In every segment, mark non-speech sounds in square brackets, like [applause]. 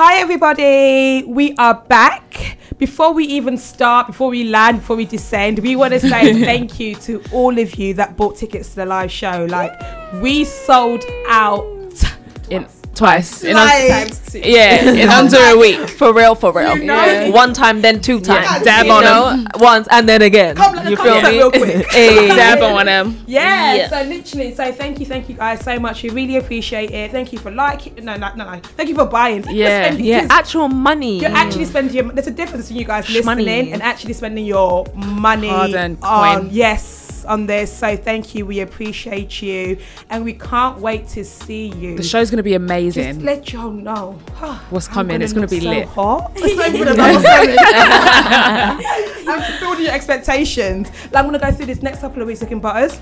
Hi, everybody. We are back. Before we even start, before we land, before we descend, we want to say [laughs] thank you to all of you that bought tickets to the live show. Like, we sold out. in twice in Like- un- yeah [laughs] in under a week For real, for real. You know? Yeah. One time, then two times. Yeah, dab You on know? Once and then again. Come, let the you feel me? real quick. [laughs] Hey. dab on them Yeah, Yeah. so literally, so thank you, thank you guys so much. We really appreciate it. Thank you for liking. No, no, no, no. Thank you for buying. Thank you for Yeah. Yeah, actual money. You're actually spending your. There's a difference between you guys Shmoney. listening and actually spending your money Hard-earned on coin. yes on this. So thank you. We appreciate you, and we can't wait to see you. the show's gonna be Just amazing let y'all know [sighs] What's I'm coming? It's gonna be so lit. Hot. [laughs] It's not even about what's. [laughs] I'm fulfilling your expectations. Like, I'm gonna go through this next couple of weeks looking butters.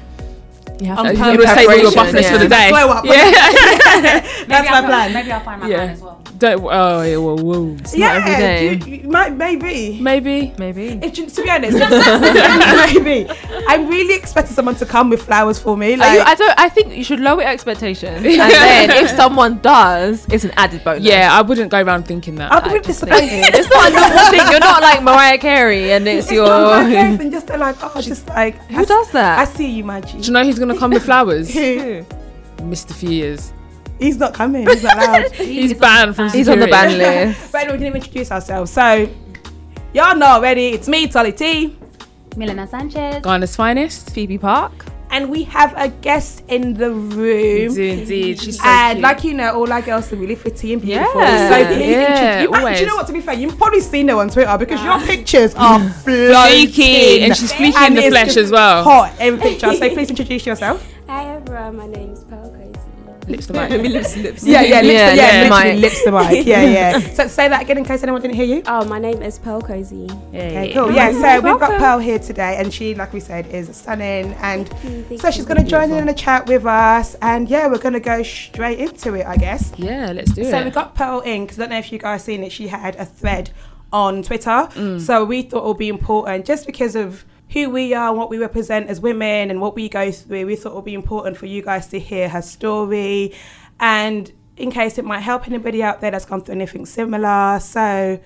You have I'm to you You do were saving your preparation, buffers for the day Slow up. yeah [laughs] That's maybe my I'll, plan. Maybe I'll find my Yeah. plan as well. Don't oh yeah well whoa. yeah, every day. you- you might maybe. maybe Maybe. If, to be honest, [laughs] maybe I'm really expecting someone to come with flowers for me. Like, you, I don't. I think you should lower your expectations, [laughs] and then if someone does, it's an added bonus. yeah I wouldn't go around thinking that I'll be I really just disappointed. it's not a normal thing. You're not like Mariah Carey, and it's, It's your. not my case, and just like, oh, just like Who s- does that? I see you, Maggie. do you know who's gonna come with [laughs] flowers Who? Mr. Fears He's not coming. He's not allowed. [laughs] he's banned from He's on the security. ban [laughs] list. but anyway, we didn't introduce ourselves, so y'all know already. It's me, Tolly T, Milena Sanchez. Ghana's finest Phoebe Parke. and we have a guest in the room. indeed, indeed. she's so and cute. like you know, all our girls are really pretty and beautiful. Yeah. so you, Yeah, you, you, always. do you know what? To be fair, you've probably seen her on Twitter because your pictures are mm. fleeky fleeky and she's fleeky in the flesh just as well Hot every picture. So [laughs] please introduce yourself. Hi everyone, my name is Pearl Kosi. Lips the mic lips, [laughs] lips. Yeah, yeah, lips, Yeah, yeah, yeah, yeah. literally Mic. lips to mic. [laughs] Yeah, yeah. So say that again in case anyone didn't hear you. Oh, my name is Pearl Kosi. Okay, cool. Yeah, so we've got. Pearl here today, and she, like we said, is stunning. And Thank so she's going to join in in a chat with us. And yeah, we're going to go straight into it, I guess. yeah let's do So it So we got Pearl in because I don't know if you guys seen it. She had a thread on Twitter. Mm. So we thought it would be important just because of who we are, and what we represent as women, and what we go through. We thought it would be important for you guys to hear her story, and in case it might help anybody out there that's gone through anything similar. So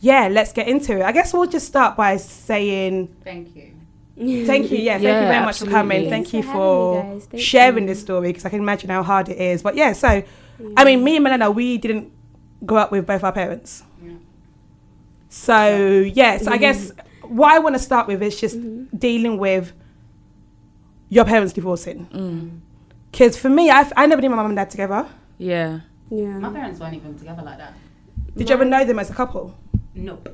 yeah, let's get into it. I guess we'll just start by saying Thank you. [laughs] thank you. Yeah, thank Yeah, you very much for coming. absolutely. Thank Thanks you for for having me, guys. Thank sharing you. this story because I can imagine how hard it is. But yeah, so I mean, me and Milena, we didn't grow up with both our parents. Yeah. So yeah, so I guess what I want to start with is just dealing with your parents divorcing. Mm. Because for me, I, I never knew my mum and dad together. yeah Yeah. My parents weren't even together like that. Did you ever know them as a couple? Nope.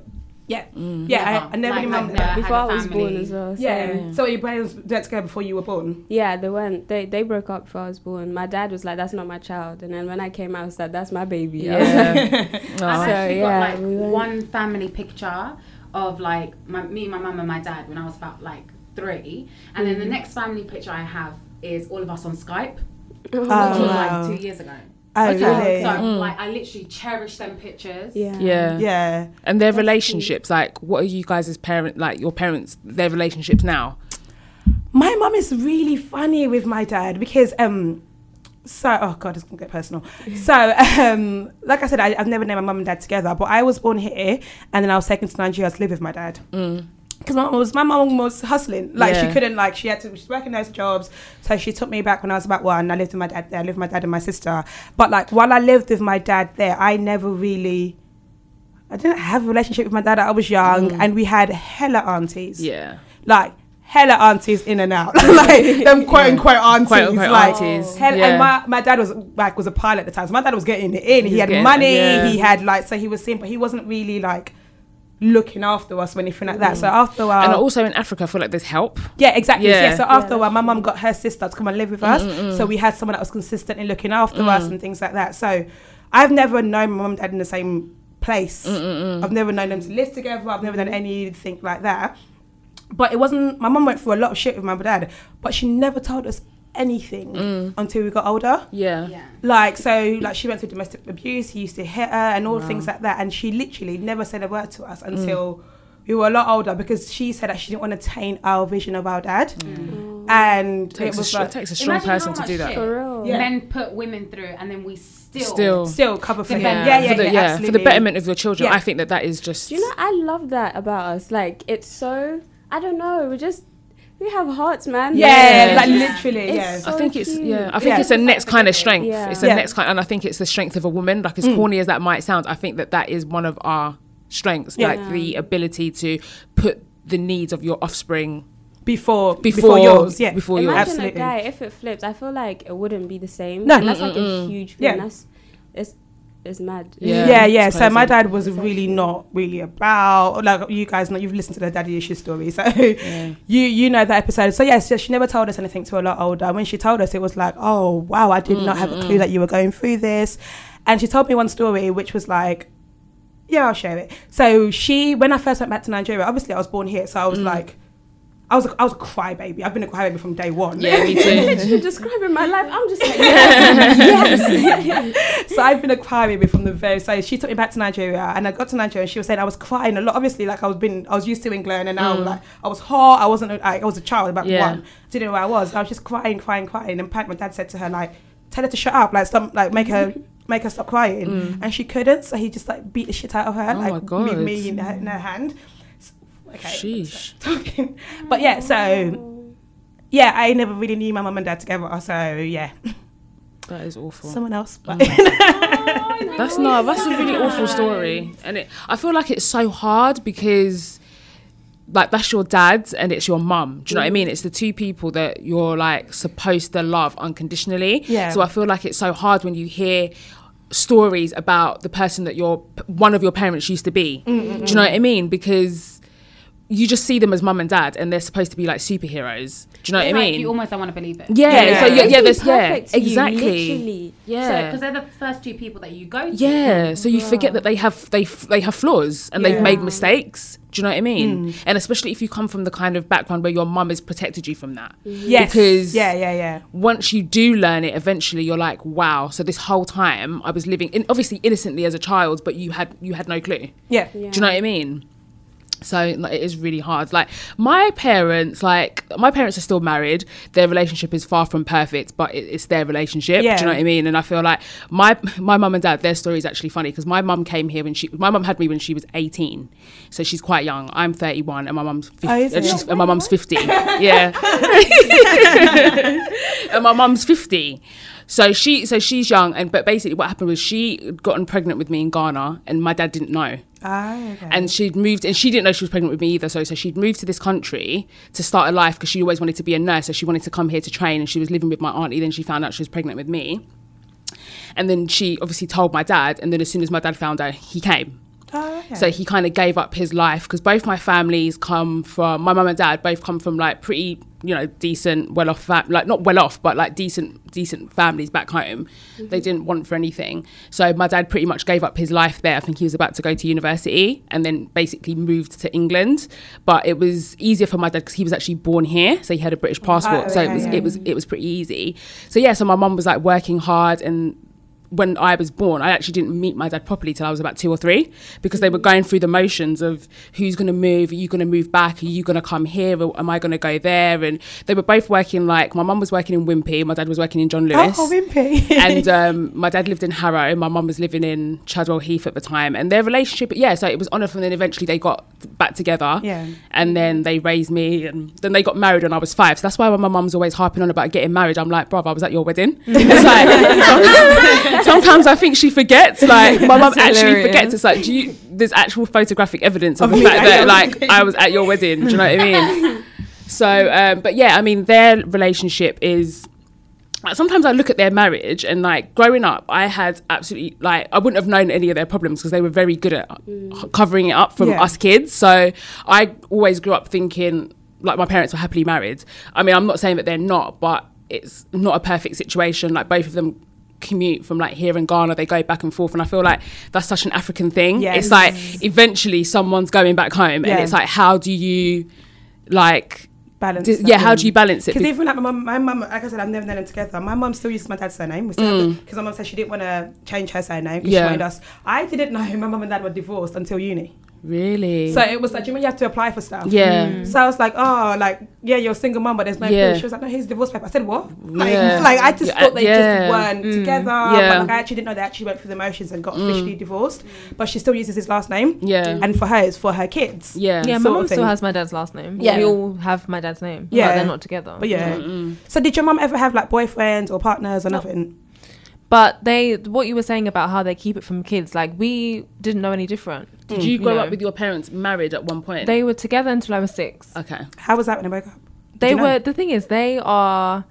Yeah, Mm. yeah. Never. I, I never Like, knew like mum. and that. dad. Before I was born as well. So Yeah. Yeah. So your parents were together before you were born. Yeah, they went. They they broke up before I was born. My dad was like, "That's not my child," and then when I came out, I was like, "That's my baby." I was like- yeah I've Aw. actually yeah, got like we one family picture of like my, me, my mum, and my dad when I was about like three, and then the next family picture I have is all of us on Skype, which Oh, was like two years ago. Oh, Okay. really? So Mm. like I literally cherish them pictures. yeah. yeah yeah. and their That's relationships like what are you guys as parent like your parents their relationships now My mum is really funny with my dad because um so oh god it's gonna get personal. So um like i said I, i've never known my mum and dad together but i was born here and then i was taken to nigeria to live with my dad. Because my mum was my mum was hustling. Like she couldn't like she had to she's working those jobs. So she took me back when i was about one. I lived with my dad there i lived with my dad and my sister. But like while i lived with my dad there i never really I didn't have a relationship with my dad. I was young, and we had hella aunties. Yeah. Like hella aunties in and out, [laughs] [laughs] like them quote unquote aunties, Quote unquote like aunties, hell- yeah. And my, my dad was like was a pilot at the time, so my dad was getting it in. He, was had getting- money. yeah. He had like so he was seeing, but he wasn't really like looking after us or anything like that. So mm. after a while, and also in africa i feel like there's help yeah, exactly. Yeah. Yeah. So after a while, my mum got her sister to come and live with us. Mm, mm, mm. So we had someone that was consistently looking after us and things like that. So I've never known my mum and dad in the same place. I've never known them to live together. I've never done anything like that. But it wasn't. My mum went through a lot of shit with my dad, but she never told us anything mm. until we got older. yeah Yeah. Like so, like she went through domestic abuse. He used to hit her and all things like that. And she literally never said a word to us mm. until we were a lot older because she said that she didn't want to taint our vision of our dad. Mm. And takes, it a, was str- like, takes a strong person to do that For real. Yeah. men put women through, and then we still, Still. Still cover for him. Defend Yeah, them. yeah, for the, yeah, for the betterment of your children. Yeah. I think that that is just. Do you know, I love that about us. Like, it's so, I don't know, we just, we have hearts, man. Yeah, Yeah. like literally, It's yeah. so I think it's cute. yeah. I think Yeah. it's a next kind of strength. Yeah. It's a Yeah. next kind, and I think it's the strength of a woman. Like as Mm. corny as that might sound, I think that that is one of our strengths. Yeah. Like the ability to put the needs of your offspring Before, before, before, yours, yeah. Before yours. Imagine Absolutely. a guy, if it flips, I feel like it wouldn't be the same. No. And that's like a huge thing. Yeah. That's, it's, it's mad. Yeah. Yeah, yeah. So my dad was really not really about like you guys know. You've listened to the daddy issue story, [laughs] so Yeah. you you know that episode. So yes, yeah, she never told us anything to a lot older. When she told us, it was like, oh wow, I did not have a clue that you were going through this. And she told me one story, which was like, yeah, I'll share it. So she, when I first went back to Nigeria, obviously I was born here, so I was like. I was a, I was a crybaby. I've been a crybaby from day one. Yeah, me too. [laughs] Literally describing my life. I'm just like, [laughs] yes, [laughs] yes. so I've been a crybaby from the very so she took me back to Nigeria and I got to Nigeria and she was saying I was crying a lot obviously like I was been I was used to England and now mm. like I was hot I wasn't like, I was a child about Yeah. one didn't know where I was I was just crying crying crying and apparently my dad said to her like tell her to shut up like stop like make her make her stop crying mm. and she couldn't so he just like beat the shit out of her Oh like my with me in her, in her hand S- okay Sheesh. [laughs] talking but yeah so yeah I never really knew my mum and dad together so yeah [laughs] That is awful. someone else but mm. [laughs] That's not. That's a really awful story, and it. I feel like it's so hard because, like, that's your dad and it's your mum. Do you know what I mm. mean? It's the two people that you're like supposed to love unconditionally. Yeah. So I feel like it's so hard when you hear stories about the person that your one of your parents used to be. Mm, Do you know what I mean? Because you just see them as mum and dad, and they're supposed to be like superheroes. Do you know what I Like, mean? you almost don't want to believe it. yeah, Yeah. So yeah, yeah, It's there's yeah, perfect to you, exactly. literally. Yeah. because they're the first two people that you go to. Yeah, so you forget that they have they they have flaws and they've made mistakes. Do you know what I mean? Hmm. And especially if you come from the kind of background where your mum has protected you from that. yes Because yeah yeah yeah once you do learn it, eventually you're like, wow. So this whole time I was living, in, obviously innocently as a child, but you had you had no clue. yeah Do you know what I mean? So like, it is really hard. Like my parents, like my parents are still married. Their relationship is far from perfect, but it, it's their relationship. Yeah. Do you know what I mean? And I feel like my my mum and dad, their story is actually funny because my mum came here when she my mum had me when she was eighteen, so she's quite young. I'm thirty one, and my mum's 50, Oh, and, and my mum's fifty. [laughs] yeah, [laughs] and my mum's fifty. So she so she's young, and but basically what happened was she gotten pregnant with me in Ghana, and my dad didn't know ah, okay. and she'd moved and she didn't know she was pregnant with me either so so she'd moved to this country to start a life because she always wanted to be a nurse so she wanted to come here to train and she was living with my auntie then she found out she was pregnant with me and then she obviously told my dad and then as soon as my dad found out he came Ah, okay. so he kind of gave up his life because both my families come from my mum and dad both come from like pretty you know decent well off fam- like not well off but like decent decent families back home. They didn't want for anything. So my dad pretty much gave up his life there. I think he was about to go to university and then basically moved to england. But it was easier for my dad because he was actually born here so he had a british passport. So it was yeah. it was it was pretty easy. So yeah so my mum was like working hard and when I was born, I actually didn't meet my dad properly till I was about two or three because they were going through the motions of who's going to move, are you going to move back, are you going to come here, or am I going to go there? And they were both working like my mum was working in Wimpy, my dad was working in John Lewis. oh, Wimpy. [laughs] and um, my dad lived in Harrow, my mum was living in Chadwell Heath at the time. And their relationship, yeah, so it was on and then eventually they got back together. Yeah. And then they raised me, and then they got married when I was five. So that's why when my mum's always harping on about getting married, I'm like, bruv, I was at your wedding. [laughs] It's like, [laughs] sometimes I think she forgets. [laughs] Like, my mum actually hilarious. forgets. It's like, do you, there's actual photographic evidence of, Of the fact that, like, wedding. I was at your wedding. Do you know what I mean? [laughs] So, um, but yeah, I mean, their relationship is. Like, sometimes I look at their marriage and like growing up, I had absolutely like I wouldn't have known any of their problems because they were very good at h- covering it up from Yeah. us kids. So I always grew up thinking like my parents were happily married. I mean, I'm not saying that they're not, but it's not a perfect situation. Like both of them commute from like here in Ghana, they go back and forth, and I feel like that's such an African thing. Yes. It's like eventually someone's going back home, Yeah. and it's like how do you like balance. d- yeah, how do you balance it? Because Be- even like my mum, my mum, like I said, I've never known them together. My mum still uses my dad's surname. Because my mum said she didn't want to change her surname because Mm. Yeah. she wanted us. I didn't know [laughs] my mum and dad were divorced until uni. Really? So it was like, do you mean you have to apply for stuff? yeah. Mm. So I was like, oh, like, yeah, you're a single mom, but there's no Yeah. proof. She was like, no, here's the divorce paper. I said, what? Like, Yeah. [laughs] like I just Yeah, thought they yeah. just weren't mm. together. Yeah. But like, I actually didn't know they actually went through the motions and got mm. officially divorced. But she still uses his last name. Yeah. And for her, it's for her kids. Yeah. Yeah, my mom still has my dad's last name. Yeah. we all have my dad's name. Yeah. Yeah, they're not together. But yeah. So did your mom ever have like boyfriends or partners or nothing? But they, what you were saying about how they keep it from kids, like we didn't know any different. Did you grow know. up with your parents married at one point? They were together until I was six. okay. How was that when they woke up? Did they you know? were the thing is they are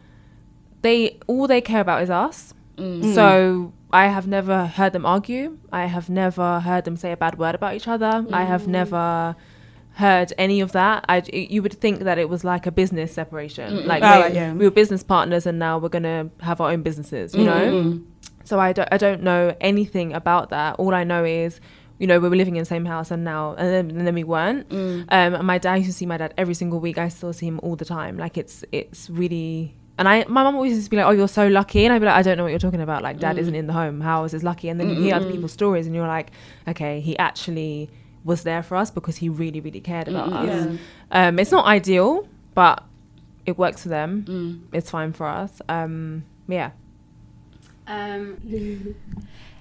they all they care about is us Mm. so i have never heard them argue i have never heard them say a bad word about each other i Mm. have never heard any of that I, you would think that it was like a business separation. Like Oh, they- right, yeah. we were business partners and now we're gonna have our own businesses you know? So I don't, I don't know anything about that. All i know is you know we were living in the same house and now and then, and then we weren't. Um and my dad used to see my dad every single week. I still see him all the time. Like it's it's really and I, my mum always used to be like, "Oh, you're so lucky," and I'd be like, "I don't know what you're talking about. Like, dad isn't in the home. How is this lucky?" And then you hear other people's stories, and you're like, "Okay, he actually was there for us because he really, really cared about us." Um, it's not ideal, but it works for them. It's fine for us. Um, yeah. Um, [laughs]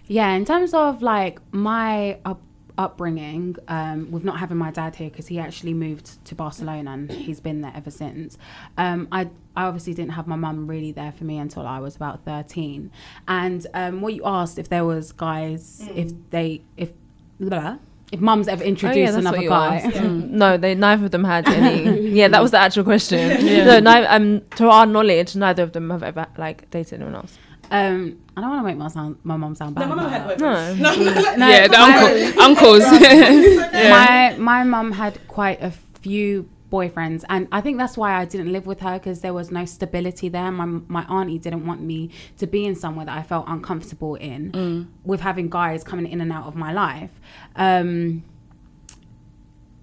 yeah, in terms of like my up, upbringing, um, with not having my dad here because he actually moved to Barcelona and he's been there ever since. Um, I I obviously didn't have my mum really there for me until I was about thirteen. And um, what you asked if there was guys, if they if blah, if mums ever introduced another you guy. asked. No, they neither of them had any. [laughs] yeah, that was the actual question. No, ni- um, to our knowledge, neither of them have ever like dated anyone else. Um, I don't want to make my sound my mum sound bad. No, my mum had that. boyfriends. No. [laughs] yeah, the uncle, uncles. [laughs] my my mum had quite a few boyfriends. And i think that's why i didn't live with her because there was no stability there. My my auntie didn't want me to be in somewhere that i felt uncomfortable in with having guys coming in and out of my life. Um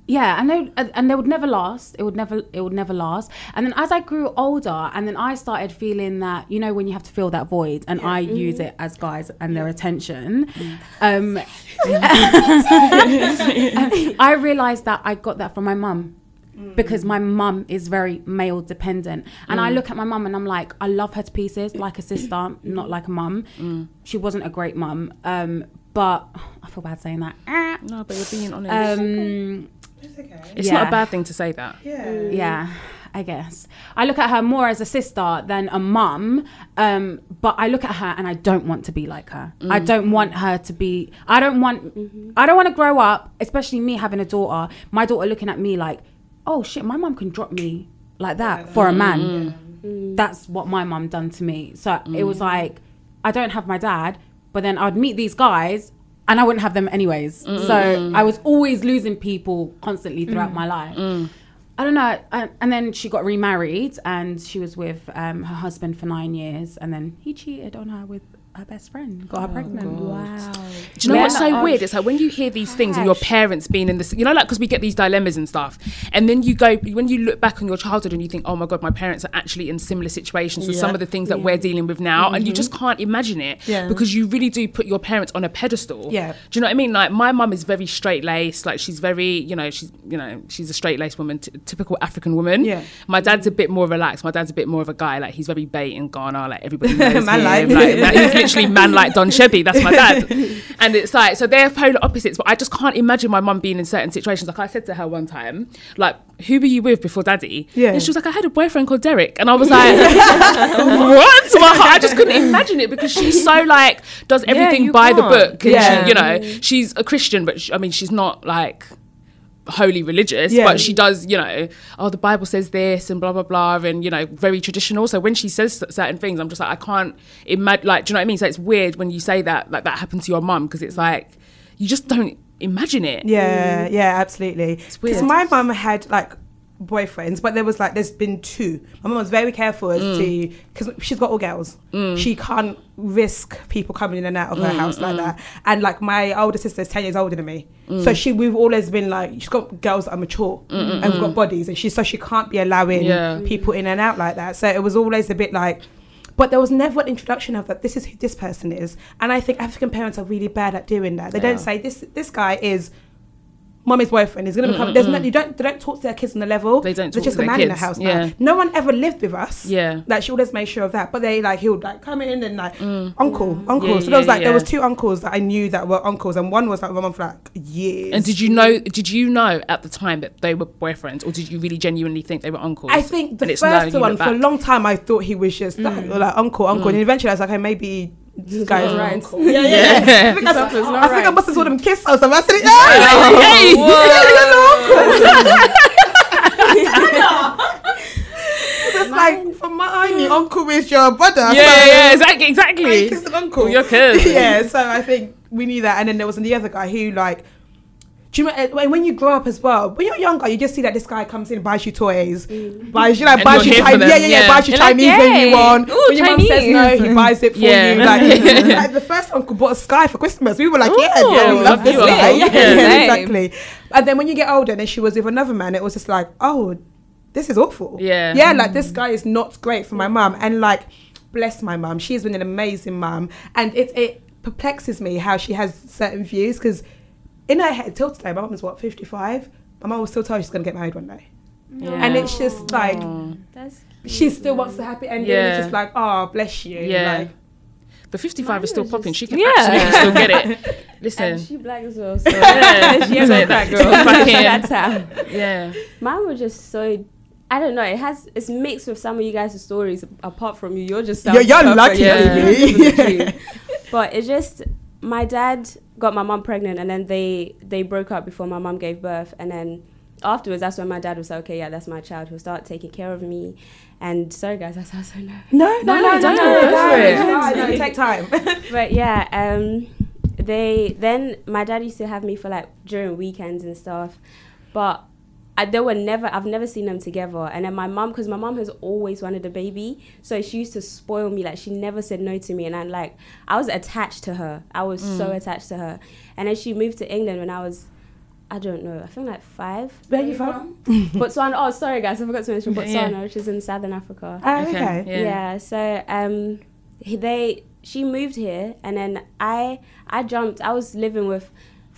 yeah and they and they would never last. It would never it would never last. And then as i grew older and then i started feeling that you know when you have to fill that void and i use it as guys and their attention um [laughs] [laughs] I realized that I got that from my mum because my mum is very male dependent. And I look at my mum and I'm like, I love her to pieces, like a sister, [coughs] not like a mum. She wasn't a great mum. Um, but I feel bad saying that. Ah. no, but you're being honest. Um, It's okay. it's not yeah. a bad thing to say that. Yeah. yeah, I guess. I look at her more as a sister than a mum. Um, but I look at her and I don't want to be like her. I don't want her to be I don't want I don't want to grow up, especially me having a daughter, my daughter looking at me like, Oh shit, my mum can drop me like that for a man. Mm. Mm. That's what my mum done to me. So it was mm. like I don't have my dad, but then I'd meet these guys and I wouldn't have them anyways. So I was always losing people constantly throughout my life. I don't know. And, and then she got remarried and she was with um, her husband for nine years. And then he cheated on her with her best friend, got her oh, pregnant. Wow. Do you know Yeah. what's so Oh, weird? It's like when you hear these things and your parents being in this, you know, like because we get these dilemmas and stuff, and then you go when you look back on your childhood and you think, oh my god, my parents are actually in similar situations to some of the things that we're dealing with now, and you mm-hmm. just can't imagine it Yeah. because you really do put your parents on a pedestal. Yeah. Do you know what I mean? Like my mum is very straight laced, like she's very, you know, she's you know she's a straight laced woman, t- typical African woman. Yeah. My dad's a bit more relaxed. My dad's a bit more of a guy, like he's very bait in Ghana, like everybody [laughs] knows Man him. like. like, like, [laughs] he's man like Don Chevy. That's my dad. [laughs] and it's like, so they're polar opposites, but I just can't imagine my mum being in certain situations. Like I said to her one time, like, who were you with before daddy? Yeah. And she was like, I had a boyfriend called Derek. And I was like, [laughs] what? So I, I just couldn't imagine it because she's so like, does everything you by the can't. book. And Yeah. she, you know, she's a Christian, but she, I mean, she's not like, wholly religious Yeah. but she does you know oh the bible says this and blah blah blah and you know very traditional so when she says certain things i'm just like i can't imagine like do you know what i mean so it's weird when you say that like that happened to your mum because it's like you just don't imagine it Yeah, yeah, absolutely. Because weird. my mum had like boyfriends, but there was like there's been two. My mum was very careful as to mm. because she's got all girls. Mm. She can't risk people coming in and out of her mm, house like that. And like my older sister's ten years older than me, so she we've always been like she's got girls that are mature and we've got bodies, and she so she can't be allowing Yeah. people in and out like that. So it was always a bit like. But there was never an introduction of that. This is who this person is, and I think African parents are really bad at doing that. They don't say this. This guy is mommy's boyfriend is going to become. There's no, you don't they don't talk to their kids on the level. They don't There's talk just to a man in the kids, house yeah. now. No one ever lived with us. Yeah. Like she always made sure of that. But they like he would like come in and like uncle, uncle. Yeah, so there was like there was two uncles that I knew that were uncles, and one was like my mum for like years. And did you know? Did you know at the time that they were boyfriends, or did you really genuinely think they were uncles? I think the first one for a. Mm. long time I thought he was just like, like uncle, uncle, and eventually I was like, hey, maybe this guy is right. Yeah, yeah. Yeah. I think I, Something's I, not think I right. must have saw them kiss or something. I said, yeah, Hey! it's like from my eye, your uncle is your brother. Yeah, so yeah, exactly, I exactly. kissed an uncle. Oh, your cousin. [laughs] yeah, so I think we knew that, and then there was the other guy who like. Do you remember, when- when you grow up as well? When you're younger, you just see that this guy comes in, buys you toys, mm. buys you like And buys you're you here for Chinese, yeah, them, yeah, yeah, yeah. buys you like, Chinese when you want. Ooh, when your mum says Chinese. no, he buys it for Yeah. you. Like, [laughs] like [laughs] the first uncle bought a sky for Christmas. We were like, yeah, Ooh, yeah, we love love this guy. [laughs] Yeah, Yeah. Exactly. And then when you get older, and then she was with another man, it was just like, oh, this is awful. Yeah. yeah, like this guy is not great for my mum, and like, bless my mum, she's been an amazing mum, and it it perplexes me how she has certain views because in her head till today, my mum is what fifty five. My mum will still tell her she's gonna get married one day, Yeah. and it's just like That's she still wants the happy ending. Yeah. It's just like, oh, bless you. Yeah. Like, But 55 Mine is still was popping. She can Yeah. absolutely still get it. [laughs] Listen. and she black as well. So [laughs] Yeah. she ain't Say that. black girl. [laughs] Fucking- That's how. yeah. Mine was just so. I don't know. It has. It's mixed with some of you guys' stories. Apart from you, you're just. You're- you're lucky, Yeah. baby. Living the dream. But it's just my dad got my mum pregnant, and then they they broke up before my mum gave birth, and then afterwards, that's when my dad was like, okay, yeah, that's my child. He'll start taking care of me. And sorry, guys, that sounds so nervous. no, no, no, no, don't. no, no, no, no, take time. [laughs] but yeah, um, they then my dad used to have me for like during weekends and stuff, but I, they were never. I've never seen them together. And then my mom, because my mom has always wanted a baby, so she used to spoil me. Like she never said no to me, and I'm like I was attached to her. I was so attached to her. And then she moved to England when I was. I don't know. I think like five. Where are you from? [laughs] Botswana. Oh, sorry guys, I forgot to mention Yeah. Botswana, which is in Southern Africa. Okay. okay. Yeah. Yeah. so um, they she moved here, and then I I jumped. I was living with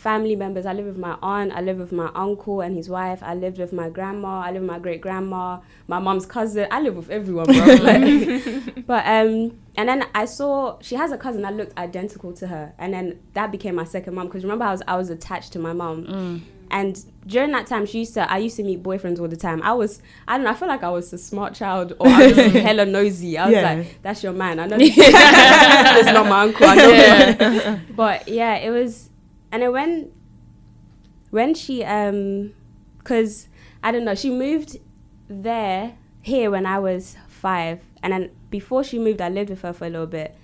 family members. I live with my aunt. I live with my uncle and his wife. I lived with my grandma. I live with my great grandma. My mom's cousin. I live with everyone, bro. [laughs] like, but um, and then I saw she has a cousin that looked identical to her, and then that became my second mom. Because remember, I was I was attached to my mom. And during that time, she used to. I used to meet boyfriends all the time. I was. I don't know. I feel like I was a smart child, or I was [laughs] hella nosy. I was Yeah. like, "That's your man." I know. [laughs] is not my uncle. I know. Yeah. But yeah, it was. And then when, when she um, cause I don't know, she moved there here when I was five, and then before she moved, I lived with her for a little bit.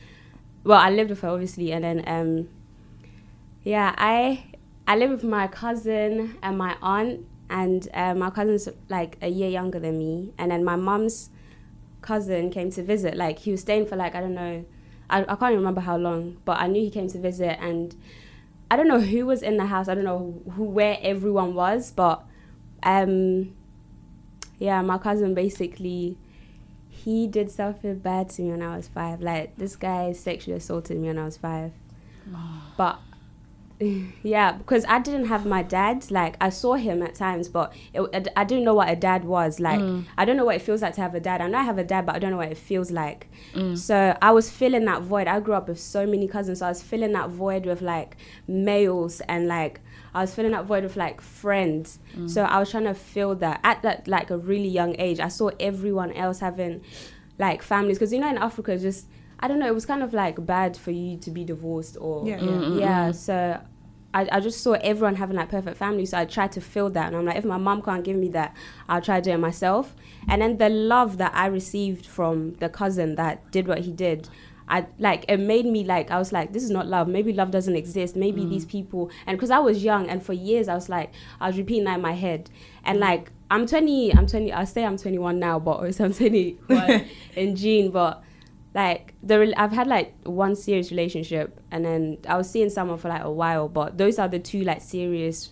Well, I lived with her obviously, and then um, yeah, I I live with my cousin and my aunt, and uh, my cousin's like a year younger than me, and then my mum's cousin came to visit. Like he was staying for like I don't know, I, I can't remember how long, but I knew he came to visit, and I don't know who was in the house. I don't know who where everyone was, but um, yeah, my cousin basically he did something bad to me when I was five. Like this guy sexually assaulted me when I was five, but [laughs] yeah, because I didn't have my dad. Like I saw him at times, but it, I, I didn't know what a dad was. Like mm. I don't know what it feels like to have a dad. I know I have a dad, but I don't know what it feels like. Mm. So I was filling that void. I grew up with so many cousins, so I was filling that void with like males and like I was filling that void with like friends. Mm. So I was trying to fill that at that like a really young age. I saw everyone else having like families because you know in Africa just I don't know it was kind of like bad for you to be divorced or Yeah. Mm-hmm, mm-hmm. yeah so I, I just saw everyone having like perfect family so I tried to fill that and I'm like if my mom can't give me that I'll try to do it myself. And then the love that I received from the cousin that did what he did I like it made me like I was like this is not love. Maybe love doesn't exist. Maybe mm. these people and because I was young and for years I was like I was repeating that in my head. And mm. like I'm 20 I'm 20 I say I'm 21 now but obviously I'm 21 [laughs] in June but like the rel- I've had like one serious relationship and then I was seeing someone for like a while but those are the two like serious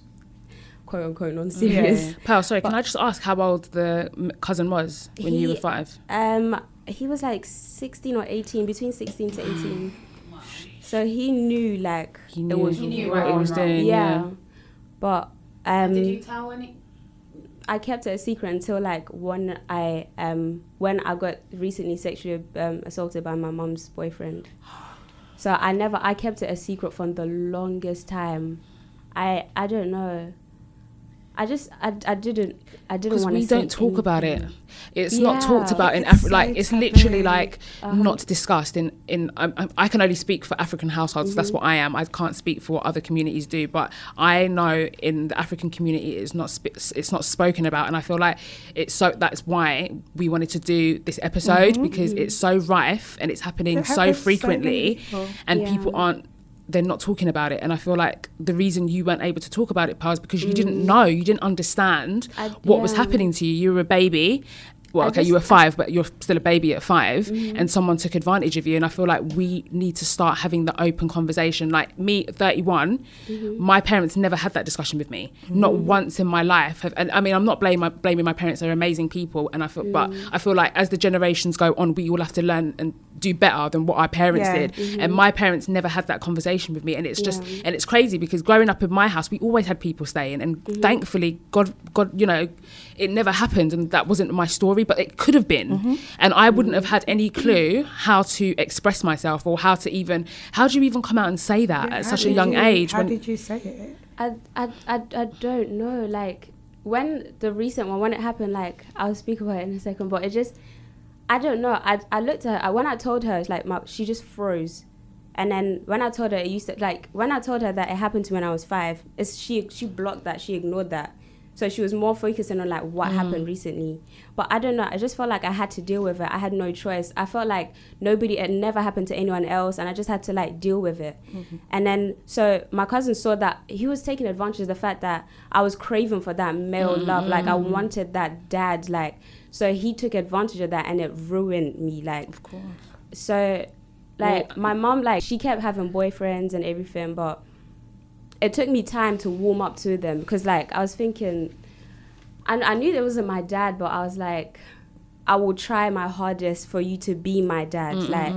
quote unquote non serious Pal, sorry, can I just ask how old the m- cousin was when you were five? Um, he was like 16 or 18, between 16 to 18. [sighs] So he knew like He it was he knew wrong. what he was doing. Yeah. Yeah. But um, Did you tell any? I kept it a secret until like when I um when I got recently sexually um, assaulted by my mom's boyfriend. So I never I kept it a secret for the longest time. I I don't know. I just I, I didn't I didn't want to. we don't talk about it. It's not talked about in Africa. so Like it's literally like Uh-huh. not discussed in in. I, I- I can only speak for African households. That's Mm-hmm. what I am. I can't speak for what other communities do. But I know in the African community, it's not sp- it's not spoken about, and I feel like it's so. That's why we wanted to do this episode because it's so rife and it's happening It so to so frequently, and Yeah. people aren't they're not talking about it. And i feel like the reason you weren't able to talk about it Paz, because you didn't mm. know. You didn't understand I- what was happening to you. You were a baby well I okay you were Mm-hmm. five but you're still a baby at 5 and someone took advantage of you and i feel like we need to start having the open conversation like me 31 Mm-hmm. my parents never had that discussion with me not once in my life have, and i mean i'm not blaming my, blaming my parents they're amazing people and i feel but Mm. i feel like as the generations go on we all have to learn and do better than what our parents Yeah. did and my parents never had that conversation with me and it's just Yeah. and it's crazy because growing up in my house we always had people staying and thankfully god god you know it never happened and that wasn't my story but it could have been mm-hmm. and i wouldn't have had any clue how to express myself or how to even how do you even come out and say that Yeah, at such a young you- age How when did you say it? I, I, I, I don't know. Like when the recent one, when it happened, like I'll speak about it in a second. But it just, I don't know. I, I looked at her. I, when I told her, it's like my, she just froze. And then when I told her, it used to like when I told her that it happened to me when I was five. It's she she blocked that. She ignored that. So she was more focusing on like what mm. happened recently. But I don't know. I just felt like I had to deal with it. I had no choice. I felt like nobody it never happened to anyone else, and I just had to like deal with it. Mm-hmm. And then so my cousin saw that he was taking advantage of the fact that I was craving for that male mm, love. Like I mm. wanted that dad. Like so he took advantage of that, and it ruined me. Like of course so like my mom like she kept having boyfriends and everything but it took me time to warm up to them because like i was thinking I, I knew it wasn't my dad but i was like i will try my hardest for you to be my dad like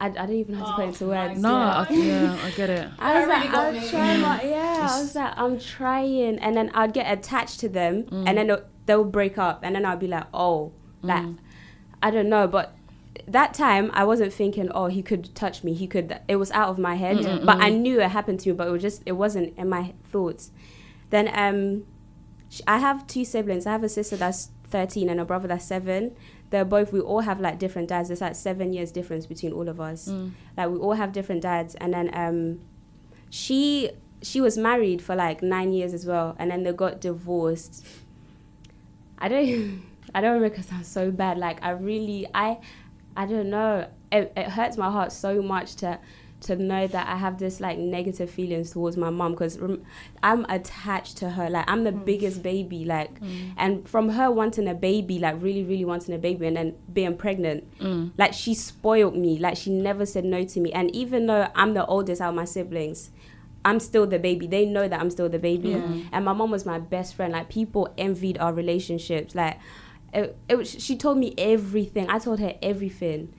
I, I don't even have to put it into oh words no yeah. I, yeah i get it I was That like, really I'm me. trying my, mm. yeah, I was like, I'm trying. And then I'd get attached to them and mm. then they'll, they'll break up. And then I'll be like, oh, like, mm. I don't know. But that time I wasn't thinking, oh, he could touch me. He could, it was out of my head. But I knew it happened to me, but it was just, it wasn't in my thoughts. Then um, sh- I have two siblings. I have a sister that's 13 and a brother that's seven. They're both, we all have like different dads. There's like seven years difference between all of us. Like we all have different dads. And then um, she she was married for like nine years as well, and then they got divorced. I don't [laughs] I don't remember because I'm so bad. Like I really I I don't know. It, it hurts my heart so much to to know that I have this like negative feelings towards my mom because rem- I'm attached to her. Like I'm the mm. biggest baby. Like mm. and from her wanting a baby, like really really wanting a baby, and then being pregnant, mm. like she spoiled me. Like she never said no to me. And even though I'm the oldest out of my siblings, I'm still the baby. They know that I'm still the baby. And my mom was my best friend. Like people envied our relationships. Like it, it was, she told me everything. I told her everything.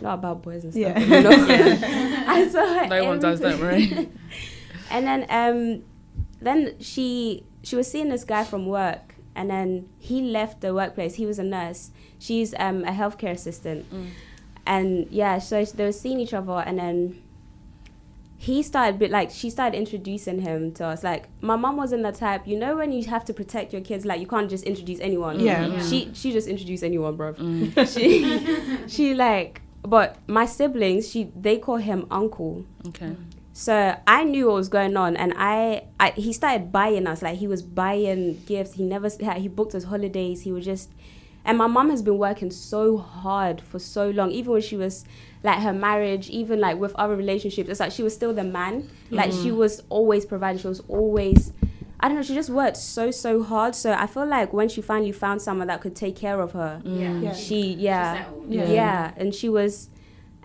Not about boys and stuff. Yeah. You know? [laughs] [laughs] I told her no one does don't everything. worry [laughs] And then um then she she was seeing this guy from work and then he left the workplace. He was a nurse. She's um a healthcare assistant. And yeah, so they were seeing each other and then he started bit like she started introducing him to us. Like my mom wasn't the type, you know when you have to protect your kids, like you can't just introduce anyone. Yeah. Yeah. She she just introduced anyone, bro. Mm. [laughs] she [laughs] she like but my siblings, she they call him uncle. okay So I knew what was going on, and I, I he started buying us like he was buying gifts. He never he booked us holidays. He was just, and my mom has been working so hard for so long. Even when she was like her marriage, even like with other relationships, it's like she was still the man. Like she mm-hmm. was always providing. She was always. I don't know. She just worked so so hard. So I feel like when she finally found someone that could take care of her, Yeah. Yeah. she yeah settled. yeah. Yeah. and she was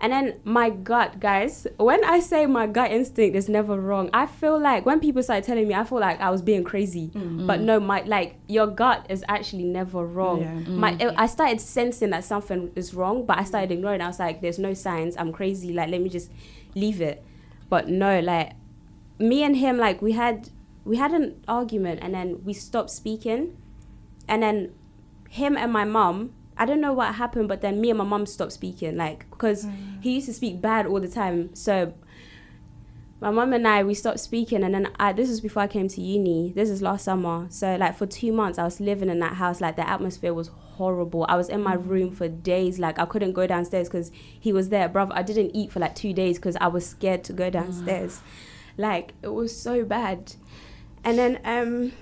and then my gut guys when i say my gut instinct is never wrong i feel like when people start telling me i feel like i was being crazy. Mm-hmm. But no my like your gut is actually never wrong. Yeah. my mm-hmm. i started sensing that something is wrong but i started ignoring i was like there's no signs. I'm crazy. Like let me just leave it. But no like me and him like we had we had an argument and then we stopped speaking. And then him and my mum, I don't know what happened, but then me and my mum stopped speaking. Like, because he used to speak bad all the time. So my mum and I, we stopped speaking. And then I, this was before I came to uni. This is last summer. So, like, for two months, I was living in that house. Like, the atmosphere was horrible. I was in my room for days. Like, I couldn't go downstairs because he was there. Bruv, I didn't eat for like two days because I was scared to go downstairs. Like, it was so bad. And then, um,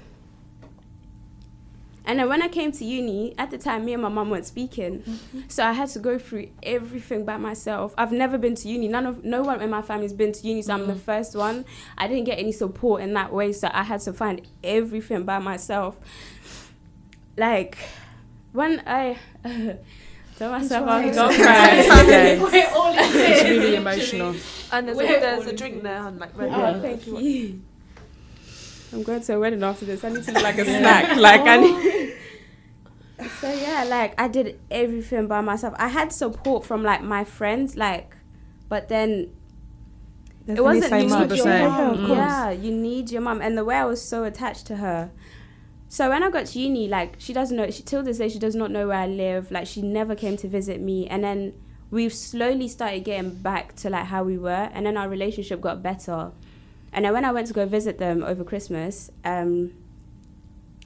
and then when I came to uni, at the time, me and my mum weren't speaking, so I had to go through everything by myself. I've never been to uni. None of no one in my family's been to uni, so I'm the first one. I didn't get any support in that way, so I had to find everything by myself. Like when I [laughs] tell myself I'm Don't sorry. cry. Okay. [laughs] We're all in It's really emotional. And there's, a, there's a drink there, and like Oh, wine. thank you. [laughs] I'm going to a wedding after this. I need to look like a snack. Like I need. [laughs] so yeah, like I did everything by myself. I had support from like my friends, like, but then There's it wasn't so you much. need your same. mum. Mm. Yeah, you need your mom, and the way I was so attached to her. So when I got to uni, like she doesn't know. She till this day she does not know where I live. Like she never came to visit me, and then we've slowly started getting back to like how we were, and then our relationship got better. And then when I went to go visit them over Christmas, um,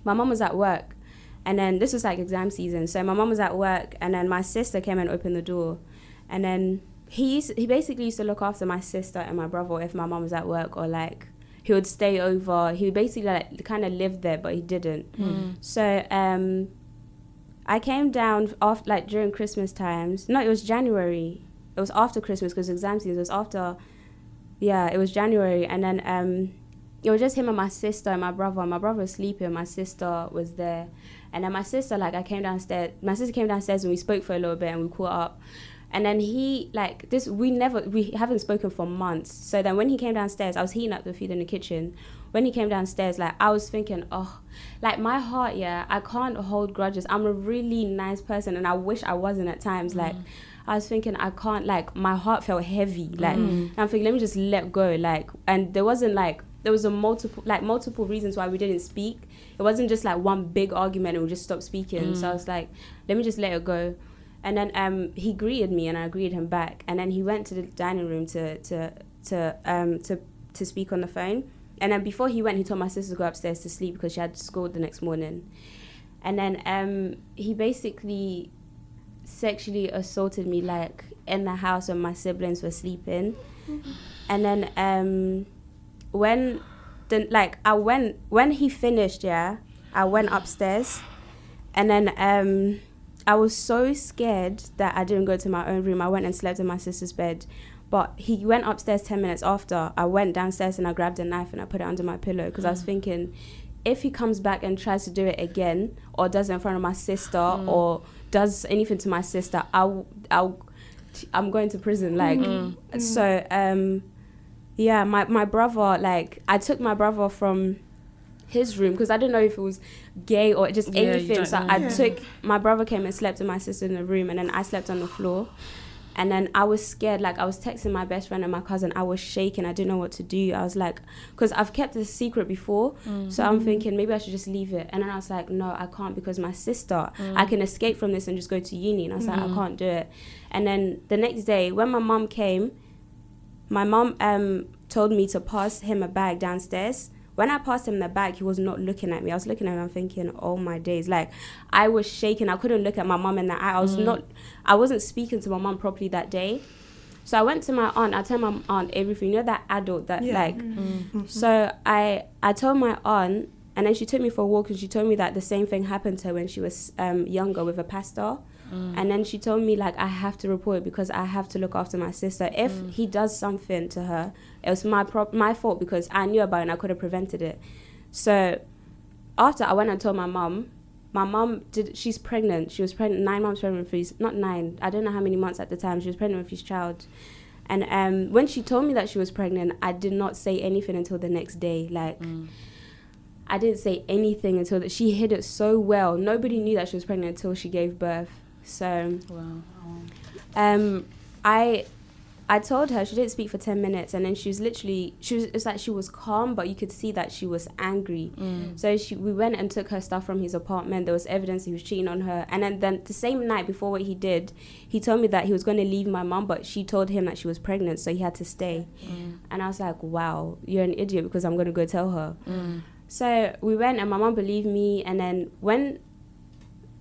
my mum was at work, and then this was like exam season. So my mum was at work, and then my sister came and opened the door, and then he used, he basically used to look after my sister and my brother if my mum was at work or like he would stay over. He basically like kind of lived there, but he didn't. So um, I came down after like during Christmas times. No, it was January. It was after Christmas because exam season. It was after. Yeah, it was January, and then um, it was just him and my sister and my brother. My brother was sleeping. My sister was there, and then my sister like I came downstairs. My sister came downstairs and we spoke for a little bit and we caught up. And then he like this. We never we haven't spoken for months. So then when he came downstairs, I was heating up the food in the kitchen. When he came downstairs, like I was thinking, oh, like my heart, yeah, I can't hold grudges. I'm a really nice person, and I wish I wasn't at times. Like I was thinking, I can't. Like my heart felt heavy. Like and I'm thinking, let me just let go. Like and there wasn't like there was a multiple like multiple reasons why we didn't speak. It wasn't just like one big argument and we just stopped speaking. So I was like, let me just let it go. And then um, he greeted me, and I greeted him back. And then he went to the dining room to to to um, to to speak on the phone. And then before he went, he told my sister to go upstairs to sleep because she had school the next morning. And then um, he basically sexually assaulted me like in the house when my siblings were sleeping. And then um, when the like I went when he finished, yeah, I went upstairs, and then um, I was so scared that I didn't go to my own room. I went and slept in my sister's bed. But he went upstairs 10 minutes after. I went downstairs and I grabbed a knife and I put it under my pillow because I was thinking if he comes back and tries to do it again or does it in front of my sister or does anything to my sister, I'll, I'll, I'm going to prison. Like, so, um, yeah, my, my brother, like, I took my brother from his room because I didn't know if it was gay or just Yeah, anything. So know. I Yeah. took my brother came and slept in my sister in the room, and then I slept on the floor. And then I was scared. Like I was texting my best friend and my cousin. I was shaking. I didn't know what to do. I was like, because I've kept this secret before, so I'm mm. thinking maybe I should just leave it. And then I was like, no, I can't because my sister. Mm. I can escape from this and just go to uni. And I was like, I mm. can't do it. And then the next day, when my mom came, my mom um told me to pass him a bag downstairs. When I passed him the bag, he was not looking at me. I was looking at him. I'm thinking, oh my days! Like I was shaking. I couldn't look at my mom in the eye. I was mm. not. I wasn't speaking to my mom properly that day. So I went to my aunt. I told my aunt everything. You know that adult that Yeah. like. Mm. Mm-hmm. So I I told my aunt, and then she took me for a walk, and she told me that the same thing happened to her when she was um, younger with a pastor. Mm. And then she told me like I have to report because I have to look after my sister. If mm. he does something to her, it was my pro- my fault because I knew about it and I could have prevented it. So after I went and told my mom, my mom did. She's pregnant. She was pregnant nine months pregnant with his not nine. I don't know how many months at the time. She was pregnant with his child. And um, when she told me that she was pregnant, I did not say anything until the next day. Like, mm. I didn't say anything until that. She hid it so well. Nobody knew that she was pregnant until she gave birth. So, Wow. um, I, I told her she didn't speak for ten minutes, and then she was literally she was it's like she was calm, but you could see that she was angry. Mm. So she we went and took her stuff from his apartment. There was evidence he was cheating on her, and then then the same night before what he did, he told me that he was going to leave my mom, but she told him that she was pregnant, so he had to stay. Mm. And I was like, wow, you're an idiot because I'm going to go tell her. Mm. So we went, and my mom believed me, and then when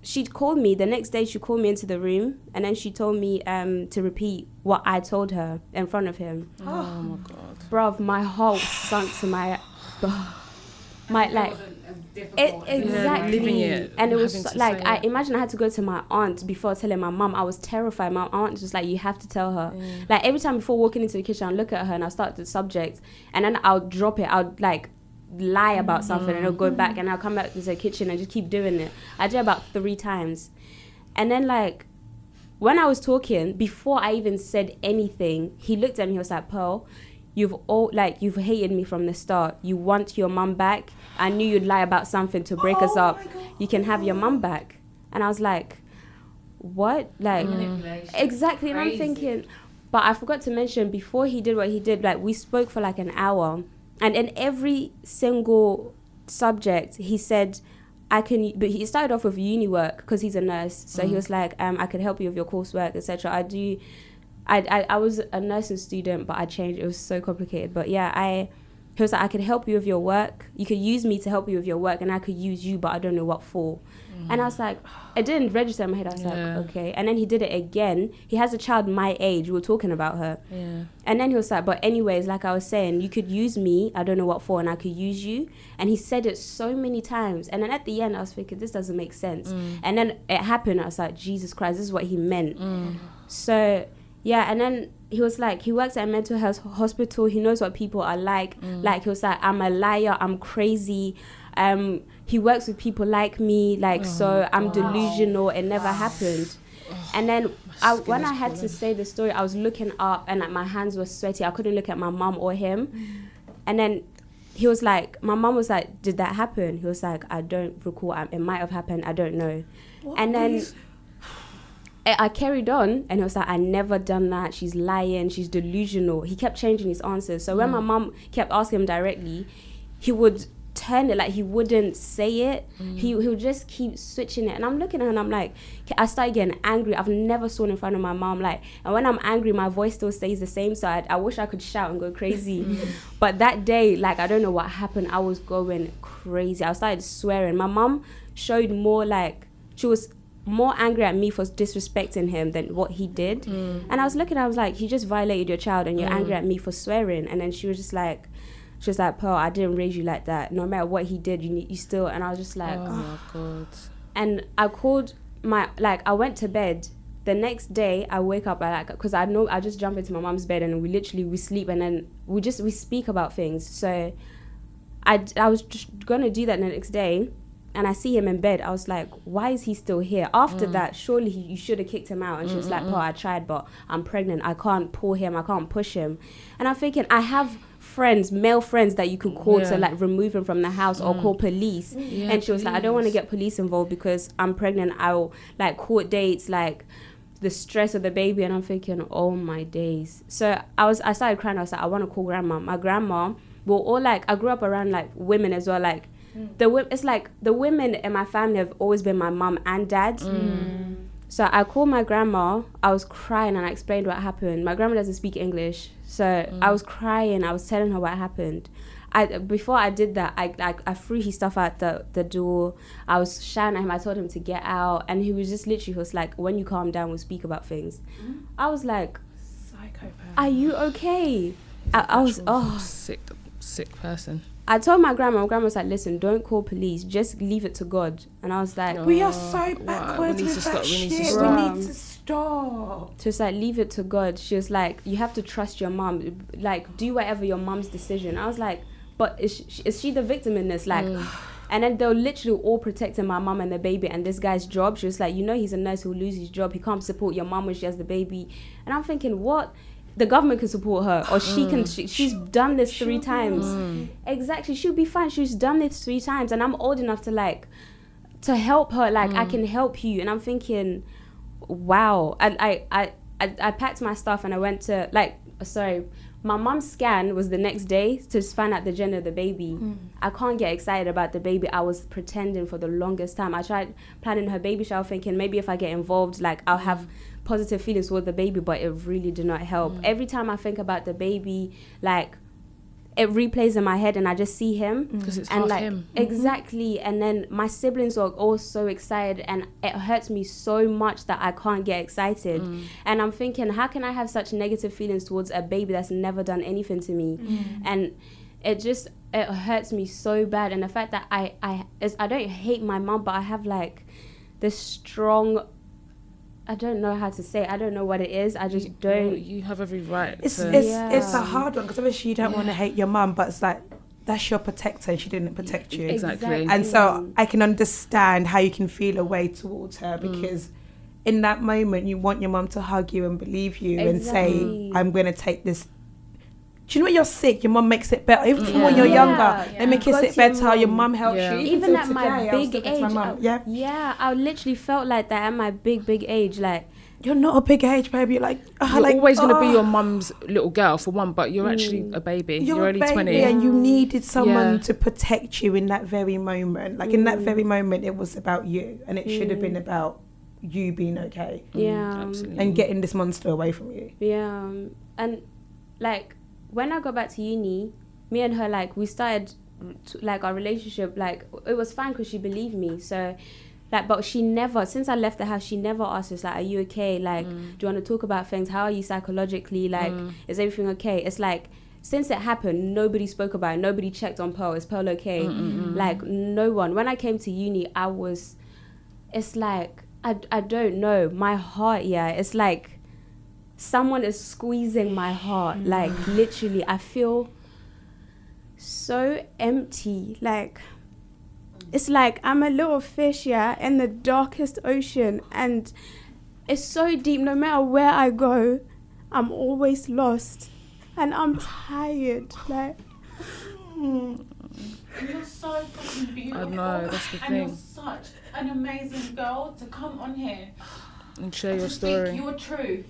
she called me the next day she called me into the room and then she told me um, to repeat what i told her in front of him. [gasps] Oh my god. bruv my heart sunk to my [sighs] my like it, exactly living it, and it was having to like say i it. imagine i had to go to my aunt before telling my mom i was terrified. My aunt was just like you have to tell her. Like every time before walking into the kitchen i'll look at her and i'll start the subject and then i'll drop it. I'll like lie about something and i'll go back and i'll come back into the kitchen and just keep doing it i did about three times and then like when I was talking, before I even said anything, he looked at me. He was like, "Pearl, you've all like you've hated me from the start. You want your mum back. I knew you'd lie about something to break us up. You can have your mum back." And I was like, "What? Like exactly?" And I'm thinking, but I forgot to mention before he did what he did. Like we spoke for like an hour, and in every single subject, he said. I can, but he started off with uni work because he's a nurse. So he was like, um, I can help you with your coursework, etc. I do, I, I, I was a nursing student, but I changed. It was so complicated. But yeah, I, he was like, I could help you with your work. You could use me to help you with your work, and I could use you, but I don't know what for. And I was like, [sighs] it didn't register in my head. I was Yeah. like, okay. And then he did it again. He has a child my age. We were talking about her. Yeah. And then he was like, but anyways, like I was saying, you could use me, I don't know what for, and I could use you. And he said it so many times. And then at the end, I was thinking, this doesn't make sense. Mm. And then it happened. I was like, Jesus Christ, this is what he meant. Mm. So, yeah. And then he was like, he works at a mental health hospital. He knows what people are like. Like, he was like, I'm a liar, I'm crazy. Um, he works with people like me, like, so I'm delusional. It never happened. [sighs] And then I, when I had to say the story, I was looking up and like my hands were sweaty. I couldn't look at my mum or him. [sighs] And then he was like, my mum was like, "Did that happen?" He was like, "I don't recall. It might have happened. I don't know." and then I carried on, and he was like, "I never done that. She's lying. She's delusional." He kept changing his answers. So when my mm. mum kept asking him directly, he would turn it like he wouldn't say it. Mm. He he would just keep switching it, and I'm looking at her and I'm like, I started getting angry. I've never sworn in front of my mom like, and when I'm angry, my voice still stays the same. So I, I wish I could shout and go crazy, [laughs] mm. but that day, like I don't know what happened. I was going crazy. I started swearing. My mom showed more like she was more angry at me for disrespecting him than what he did. Mm. And I was looking, I was like, he just violated your child, and you're mm. angry at me for swearing. And then she was just like. She was like, Pearl, I didn't raise you like that. No matter what he did, you need, you still. And I was just like, Oh my god. and I called my like I went to bed. The next day I wake up I like because I know I just jump into my mom's bed and we literally we sleep and then we just we speak about things. So I I was just gonna do that the next day. And I see him in bed. I was like, "Why is he still here?" After mm. that, surely he, you should have kicked him out. And she was mm, like, "Paul, I tried, but I'm pregnant. I can't pull him. I can't push him." And I'm thinking, I have friends, male friends that you could call Yeah. to like remove him from the house or call police. Yeah, and she was like, I don't want to get police involved because I'm pregnant. I'll like court dates, like the stress of the baby. And I'm thinking, oh my days. So I was, I started crying. I was like, I want to call grandma. My grandma, well, all like, I grew up around like women as well. Like, the it's like the women in my family have always been my mum and dad. Mm. Mm. So I called my grandma. I was crying and I explained what happened. My grandma doesn't speak English, so I mm. was crying. I was telling her what happened. I before I did that, I like I threw his stuff out the the door. I was shouting at him. I told him to get out, and he was just literally he was like, "When you calm down, we'll speak about things." I was like, Psychopath. "Are you okay?" I, I was oh. sick, sick person. I told my grandma. My grandma was like, "Listen, don't call police. Just leave it to God." And I was like, we are Oh, so wow. backwards We need with to that stop, we need to shit. stop. We need to stop. So it's like leave it to God. She was like, you have to trust your mom. Like do whatever your mom's decision. I was like, but is she, is she the victim in this? Like, mm. [sighs] and then they're literally all protecting my mom and the baby and this guy's job. She was like, you know, he's a nurse who'll lose his job. He can't support your mom when she has the baby. And I'm thinking, what? The government can support her, or she can. Mm. She, she's done this three times. Exactly, she'll be fine. She's done this three times, and I'm old enough to like to help her. Like I can help you, and I'm thinking, wow. I I I I, I packed my stuff and I went to like sorry, my mom's scan was the next day to just find out the gender of the baby. I can't get excited about the baby. I was pretending for the longest time. I tried planning her baby shower, thinking maybe if I get involved, like I'll have positive feelings toward the baby, but it really did not help. Mm. Every time I think about the baby, like it replays in my head and I just see him. Mm. because it's And like him. Mm-hmm. exactly, and then my siblings are all so excited, and it hurts me so much that I can't get excited. Mm. And I'm thinking, how can I have such negative feelings towards a baby that's never done anything to me? And it just it hurts me so bad. And the fact that I I is I don't hate my mom, but I have like this strong. I don't know how to say. It. I don't know what it is. I just Well, don't. you have every right. It's to, it's Yeah. it's a hard one because obviously you don't want to hate your mum, but it's like that's your protector and she didn't protect you. Exactly. And so I can understand how you can feel a way towards her Mm. because in that moment you want your mum to hug you and believe you and say, I'm going to take this. Do you know when you're sick, your mum makes it better? Even from mm. when you're Yeah. younger, let me kiss Go it to your better. Your mum. mum helps Yeah. you. even till at my today, I was big talking to my age, mum. I- yeah, yeah, I literally felt like that at my big, big age. Like, you're not a big age, baby. You're like, oh, You're like, always going to be oh. your mum's little girl for one, but you're actually mm. a baby. You're, You're, a only baby 20. and you needed someone Yeah. to protect you in that very moment. Like in that mm. very moment, it was about you, and it should have been about you being okay yeah, absolutely. and getting this monster away from you. yeah, and like when I got back to uni, me and her like we started to, like our relationship. Like it was fine because she believed me. So. Like, but she never, since I left the house, she never asked us, like, are you okay? Like, mm. do you want to talk about things? How are you psychologically? Like, mm. is everything okay? It's like, since it happened, nobody spoke about it. Nobody checked on Pearl. Is Pearl okay? Mm, like, no one. When I came to uni, I was, it's like, I, I don't know. My heart, yeah, it's like someone is squeezing my heart. Like, literally, I feel so empty. Like, it's like I'm a little fish, yeah, in the darkest ocean, and it's so deep. No matter where I go, I'm always lost, and I'm tired. Like, You're so fucking beautiful. know, that's the and you're thing. such an amazing girl to come on here and share your to story. speak your truth,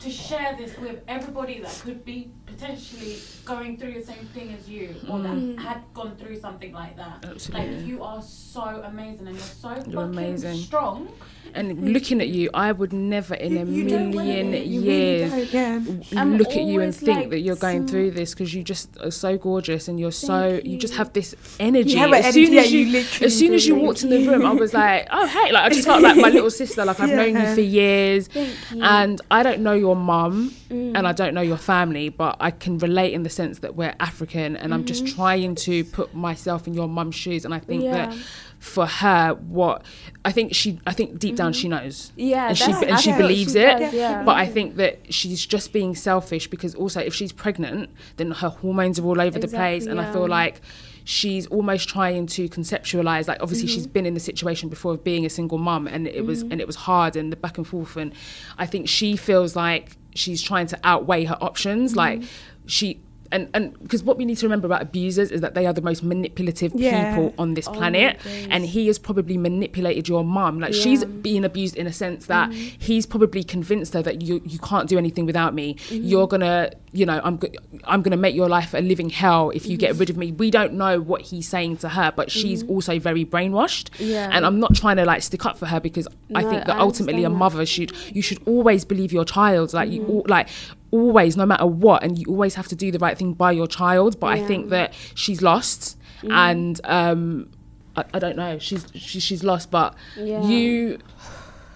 to share this with everybody that could be potentially going through the same thing as you or Mm. that had gone through something like that. Absolutely. Like you are so amazing and you're so You're fucking amazing. strong. And looking at you, I would never in a You don't million be- you really years yeah. Look at you and think like, that you're going through this because you just are so gorgeous and you're so Thank you. just have this energy. You have an as soon energy, as you, you as soon as you walked in the room, I was like, oh hey, like I just felt like my [laughs] little sister. Like I've known you for years, Thank you. and I don't know your mum Mm. and I don't know your family, but I can relate in the sense that we're African, and I'm just trying to put myself in your mum's shoes, and I think that. Mm-hmm. For her, what I think she, I think deep down she knows, yeah, and she and she believes she it. does, yeah. But I think that she's just being selfish because also if she's pregnant, then her hormones are all over the place, Exactly, and I feel like she's almost trying to conceptualize. Like obviously she's Mm-hmm. been in the situation before of being a single mum, and it was and it was hard and the back and forth, and I think she feels like she's trying to outweigh her options, like she. And, and because what we need to remember about abusers is that they are the most manipulative Yeah. people on this oh, planet. and he has probably manipulated your mum. Like she's being abused in a sense that mm-hmm. he's probably convinced her that you you can't do anything without me. Mm-hmm. You're gonna you know i'm go- i'm gonna make your life a living hell if you get rid of me. We don't know what he's saying to her but she's mm-hmm. also very brainwashed. Yeah. and i'm not trying to like stick up for her because i think that I ultimately a mother should you should always believe your child. Like you all, like always no matter what and you always have to do the right thing by your child but i think that she's lost. And um I, I don't know she's she, she's lost but Yeah. you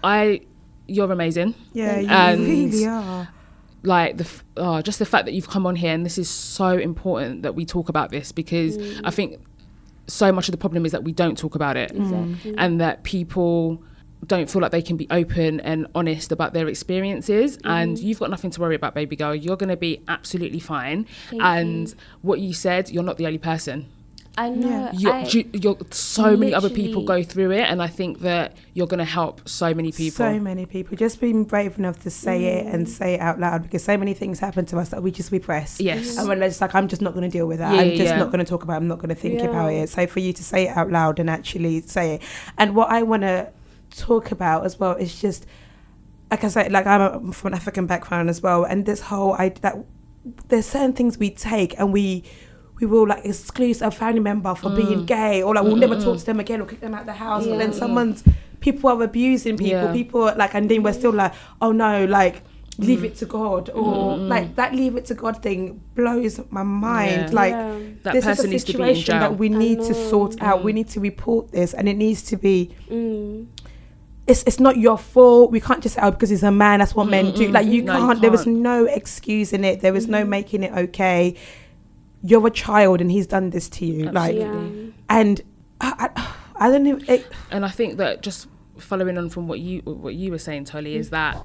i you're amazing. Yeah, you And- really are. like the f- oh, just the fact that you've come on here and this is so important that we talk about this because I think so much of the problem is that we don't talk about it. Exactly. and that people don't feel like they can be open and honest about their experiences and you've got nothing to worry about baby girl you're going to be absolutely fine Thank and you. what you said you're not the only person I know. you're, I, you're so many other people go through it and i think that you're going to help so many people So many people just being brave enough to say it Mm. and say it out loud because so many things happen to us that we just repress. yes And we're just like, I'm just not going to deal with that. Yeah, I'm just yeah. not going to talk about it. I'm not going to think Yeah. about it. So for you to say it out loud and actually say it. And what I want to talk about as well is just, like I said, like I'm a, from an African background as well. And this whole, I, that there's certain things we take and we we will like exclude a family member for Mm. being gay or like we'll never talk to them again or kick them out the house but then someone's people are abusing people Yeah. people are, like and then we're still like oh no like leave it to god or like that leave it to god thing blows my mind Yeah. like Yeah. That this person is a needs to be in situation jail. that we need to sort out we need to report this and it needs to be Mm. It's it's not your fault. We can't just say, oh, because he's a man, that's what men do. Like you No, can't. There is can't. no excuse in it. There is no making it okay. You're a child, and he's done this to you. Like, and I, I, I don't even. It, and I think that just following on from what you what you were saying, Tolly, Mm. is that,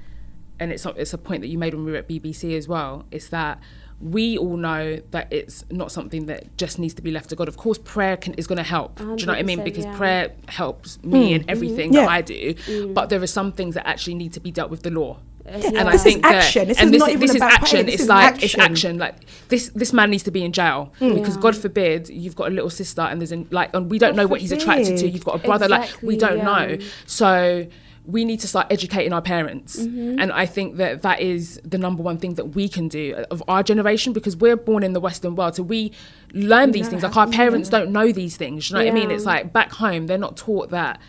and it's it's a point that you made when we were at BBC as well. Is that we all know that it's not something that just needs to be left to God. Of course, prayer can, is going to help. Do you know what I mean? Because yeah. prayer helps me hmm. in everything Yeah. that I do. But there are some things that actually need to be dealt with the law. And Yeah. I This is think that, action. This and is this, not is- even this is about action. praying. This It's is like it's action. action. Like this, this man needs to be in jail because Yeah. God forbid you've got a little sister and there's an, like, and we don't know what he's attracted to. You've got a brother, like we don't yeah. know. So we need to start educating our parents, Mm-hmm. and I think that that is the number one thing that we can do of our generation because we're born in the Western world, so we learn these things. Like our parents don't know these things. You know what I mean? It's like back home they're not taught that.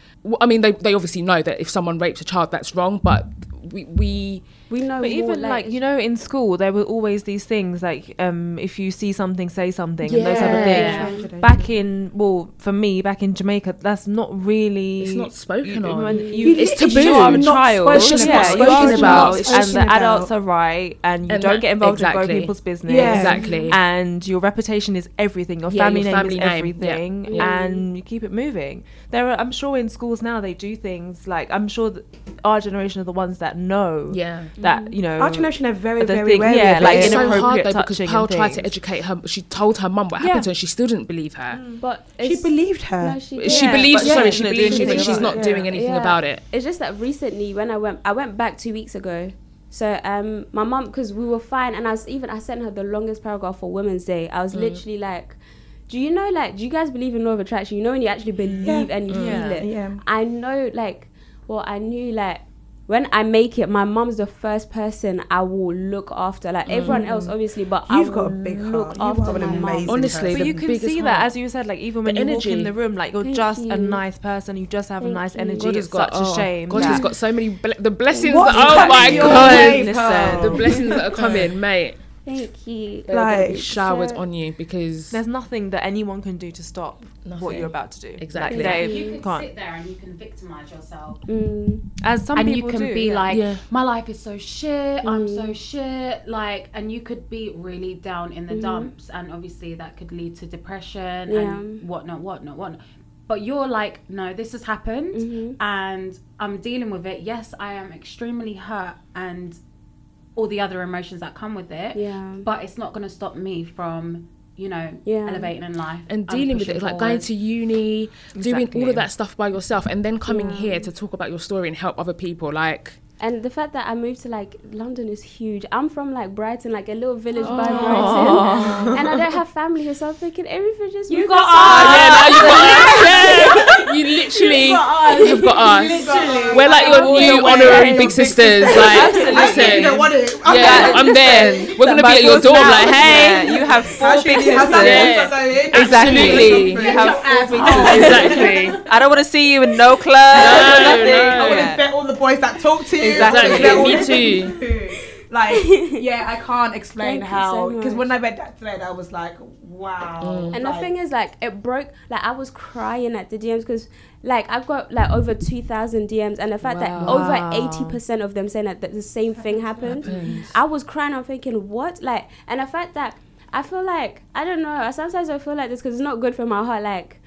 I mean, they they obviously know that if someone rapes a child, that's wrong, but we we We know. But even like, you know, in school there were always these things like um, if you see something, say something, and those type of Yeah. things. Back in well, for me, back in Jamaica, that's not really. it's not spoken on. When you, It's you taboo. are a Not child. spoken It's just yeah, not you are spoken about. and spoken the about. adults are right, and you And don't that- get involved in exactly. other people's business. Yeah. Exactly. And your reputation is everything. Your Yeah, family your name family is name. Yeah. everything, Yeah. and you keep it moving. There are, I'm sure, in schools now they do things like I'm sure that our generation are the ones that know yeah. That you know our generation are very, the very thing- wary yeah, of like it. it's so hard though because touching Pearl tried to educate her. She told her mum what Yeah. happened to her. She still didn't believe her. but she believed her. No, she, She Yeah, believes. but she sorry, shouldn't she do believes anything but she's not it. doing anything Yeah. about it. It's just that recently when I went, I went back two weeks ago. So um, my mum, because we were fine, and I was even I sent her the longest paragraph for Women's Day. I Mm. was literally like, "Do you know like do you guys believe in law of attraction? You know when you actually believe and you Yeah. feel it. Yeah. I know like, well I knew like." When I make it, my mom's the first person I will look after. Like mm. everyone else, obviously, but I You've got a will big look heart. You've after got an my amazing mum. Honestly, But you can biggest see that, as you said, like even when The you walk in the room, like you're Thank just a nice person. You just have a nice you. energy. God it's has got such a oh, shame. God that- has got so many ble- the blessings. That, oh coming my god, way, Listen, the blessings that are [laughs] coming, mate. Thank you. They're gonna be Like- showered Sure. on you because There's nothing that anyone can do to stop what you're about to do. Exactly. Like, they You can can't. sit there and you can victimize yourself. Mm. As some and you can do, be yeah. like, Yeah. my life is so shit. I'm Mm. so shit. Like, and you could be really down in the Mhm. dumps, and obviously that could lead to depression Yeah. and whatnot, whatnot, whatnot. But you're like, no, this has happened, Mhm. and I'm dealing with it. Yes, I am extremely hurt, and all the other emotions that come with it. Yeah. But it's not going to stop me from, you know, Yeah. elevating in life and dealing with it, pushing like going to uni, doing all of that stuff by yourself, and then coming Yeah. here to talk about your story and help other people. Like, And the fact that I moved to like London is huge. I'm from like Brighton, like a little village by Oh. Brighton, [laughs] and I don't have family here, so I'm thinking everything just you got us, yeah, you got [laughs] us, yeah. You literally, you've got us. We're like your new honorary big sisters. Like, listen, yeah, I'm there. We're gonna be at your door, like, hey, Yeah, you have four big sisters. Yeah. Exactly. Absolutely. You have four big sisters. exactly. I don't want to see you in no club. No, [laughs] nothing. no. I want to Yeah. vet all the boys that talk to you. Exactly. Vet all Me too. [laughs] like, [laughs] yeah, I can't explain Thank how. Because much. when I read that thread, I was like, wow. Mm. And like, the thing is, like, it broke. Like, I was crying at the DMs because, like, I've got like over two thousand DMs, and the fact that over eighty percent of them saying that, that the same thing happened, I was crying. I'm thinking, what? Like, and the fact that I feel like I don't know. I Sometimes I feel like this because it's not good for my heart. Like.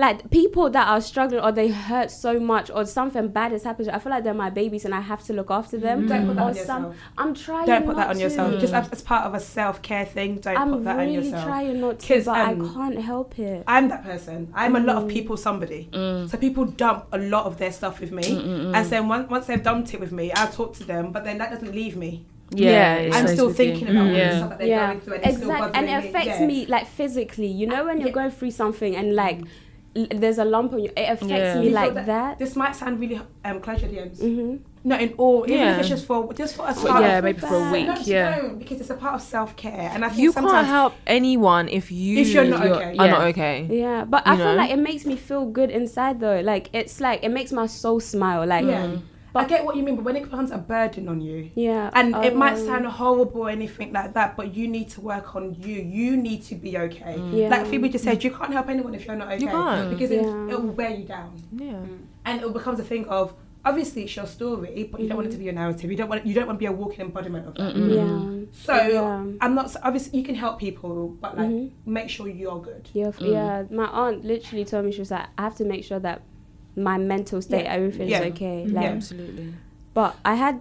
Like people that are struggling or they hurt so much or something bad has happened, I feel like they're my babies and I have to look after them. Don't put that or on some, yourself. I'm trying. To Don't put that not on yourself. to. Just as, as part of a self care thing, don't I'm put that really on yourself. I'm really trying not to, 'Cause, but um, I can't help it. I'm that person. I'm a lot of Mm. people somebody. Mm. So people dump a lot of their stuff with me. And then once, once they've dumped it with me, I'll talk to them, but then that doesn't leave me. Yeah, Yeah, I'm still with you. thinking about all the Yeah. stuff that they're yeah, going through and it's still exactly, and it bothering affects Yeah. me like physically. You know, when you're Yeah. going through something and like l- there's a lump on you, it affects Yeah. me You like that- that. This might sound really um, close your DMs. hmm not in all, even if it's just for just for a But start. yeah, maybe for a week. No, Yeah. don't, because it's a part of self care, and I think You sometimes can't help anyone if you If you're not okay. are Yeah. not okay. Yeah, but I You feel like it makes me feel good inside though. Like it's like it makes my soul smile. Like Yeah. Mm. I get what you mean, but when it becomes a burden on you, yeah, and it might um, sound horrible or anything like that, but you need to work on you. You need to be okay. Yeah. Like Phoebe just said, you can't help anyone if you're not okay. You can't. Because it, Yeah. it will wear you down, Yeah. and it becomes a thing of obviously it's your story, but you don't want it to be your narrative. You don't want you don't want to be a walking embodiment of that. Yeah, So Yeah. I'm not obviously you can help people, but like Mhm. make sure you're good. yeah, f- yeah. My aunt literally told me she was like, I have to make sure that my mental state, Yeah. everything's Yeah. okay. Yeah. Like, Absolutely. but I had,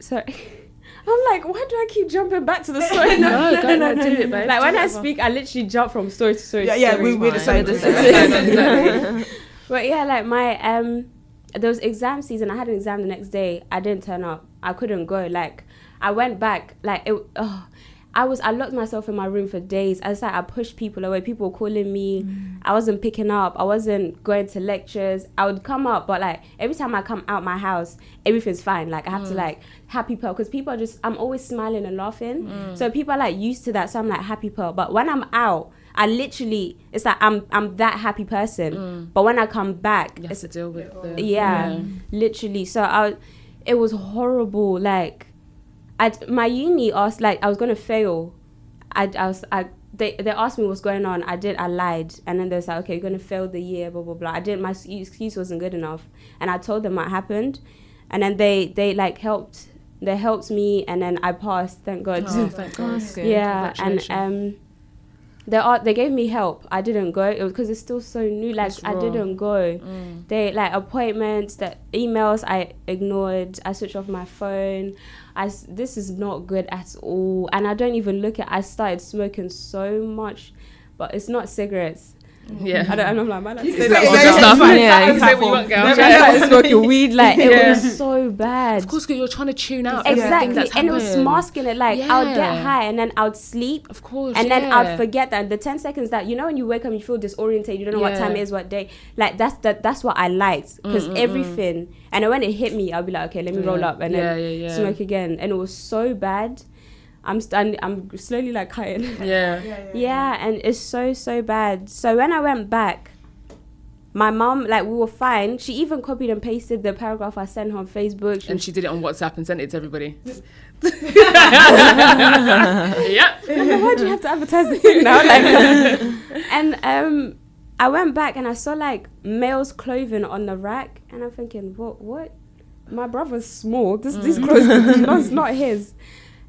sorry. [laughs] I'm like, why do I keep jumping back to the [laughs] story? No, go no, do it, babe. like Do when I whatever. speak, I literally jump from story to story. Yeah, to yeah, story. we we're the same. We're the same. But yeah, like my um, there was exam season. I had an exam the next day. I didn't turn up. I couldn't go. Like I went back. Like it. Oh, I was. I locked myself in my room for days. I was like, I pushed people away. People were calling me. Mm. I wasn't picking up. I wasn't going to lectures. I would come up, but like every time I come out my house, everything's fine. Like I have to mm. like happy pearl because people are just. I'm always smiling and laughing. Mm. So people are like used to that. So I'm like happy pearl. But when I'm out. I literally, it's like I'm I'm that happy person, but when I come back, You have it's to deal with the yeah, literally. So I, it was horrible. Like, I my uni asked like I was gonna fail. I I was I they they asked me what's going on. I did. I lied, and then they was like, okay, you're gonna fail the year. Blah blah blah. I didn't. My excuse wasn't good enough, and I told them what happened, and then they they like helped. They helped me, and then I passed. Thank God. Oh, thank God. [laughs] Yeah, and um. They are, they gave me help. I didn't go. It was because it's still so new. Like I didn't go. Mm. They like appointments that emails i ignored. I switched off my phone. I this is not good at all. And i don't even look at i started smoking so much but it's not cigarettes Yeah. i don't i'm not like man You I that say one that, stuff. it's. Yeah, It's say what you want, girl. I Yeah. started smoking weed like it Yeah. was so bad Of course, because you're trying to tune out exactly that's and it was happened. masking it like i would get high and then i would sleep Of course. and then yeah. I'd forget that the ten seconds that you know when you wake up you feel disoriented you don't know what time it is what day like that's that that's what I liked because mm, mm, mm. everything and when it hit me I'd be like okay let me roll up and Yeah, then yeah, yeah. smoke again and it was so bad I'm stand I'm slowly like cutting [laughs] Yeah. yeah and it's so so bad so when I went back my mom like we were fine she even copied and pasted the paragraph I sent her on Facebook she And she did it on WhatsApp and sent it to everybody. [laughs] [laughs] yeah. why do you have to advertise the thing now? Like, and um, I went back and I saw like male's clothing on the rack, and I'm thinking, what? What? My brother's small. This these clothes, that's not his.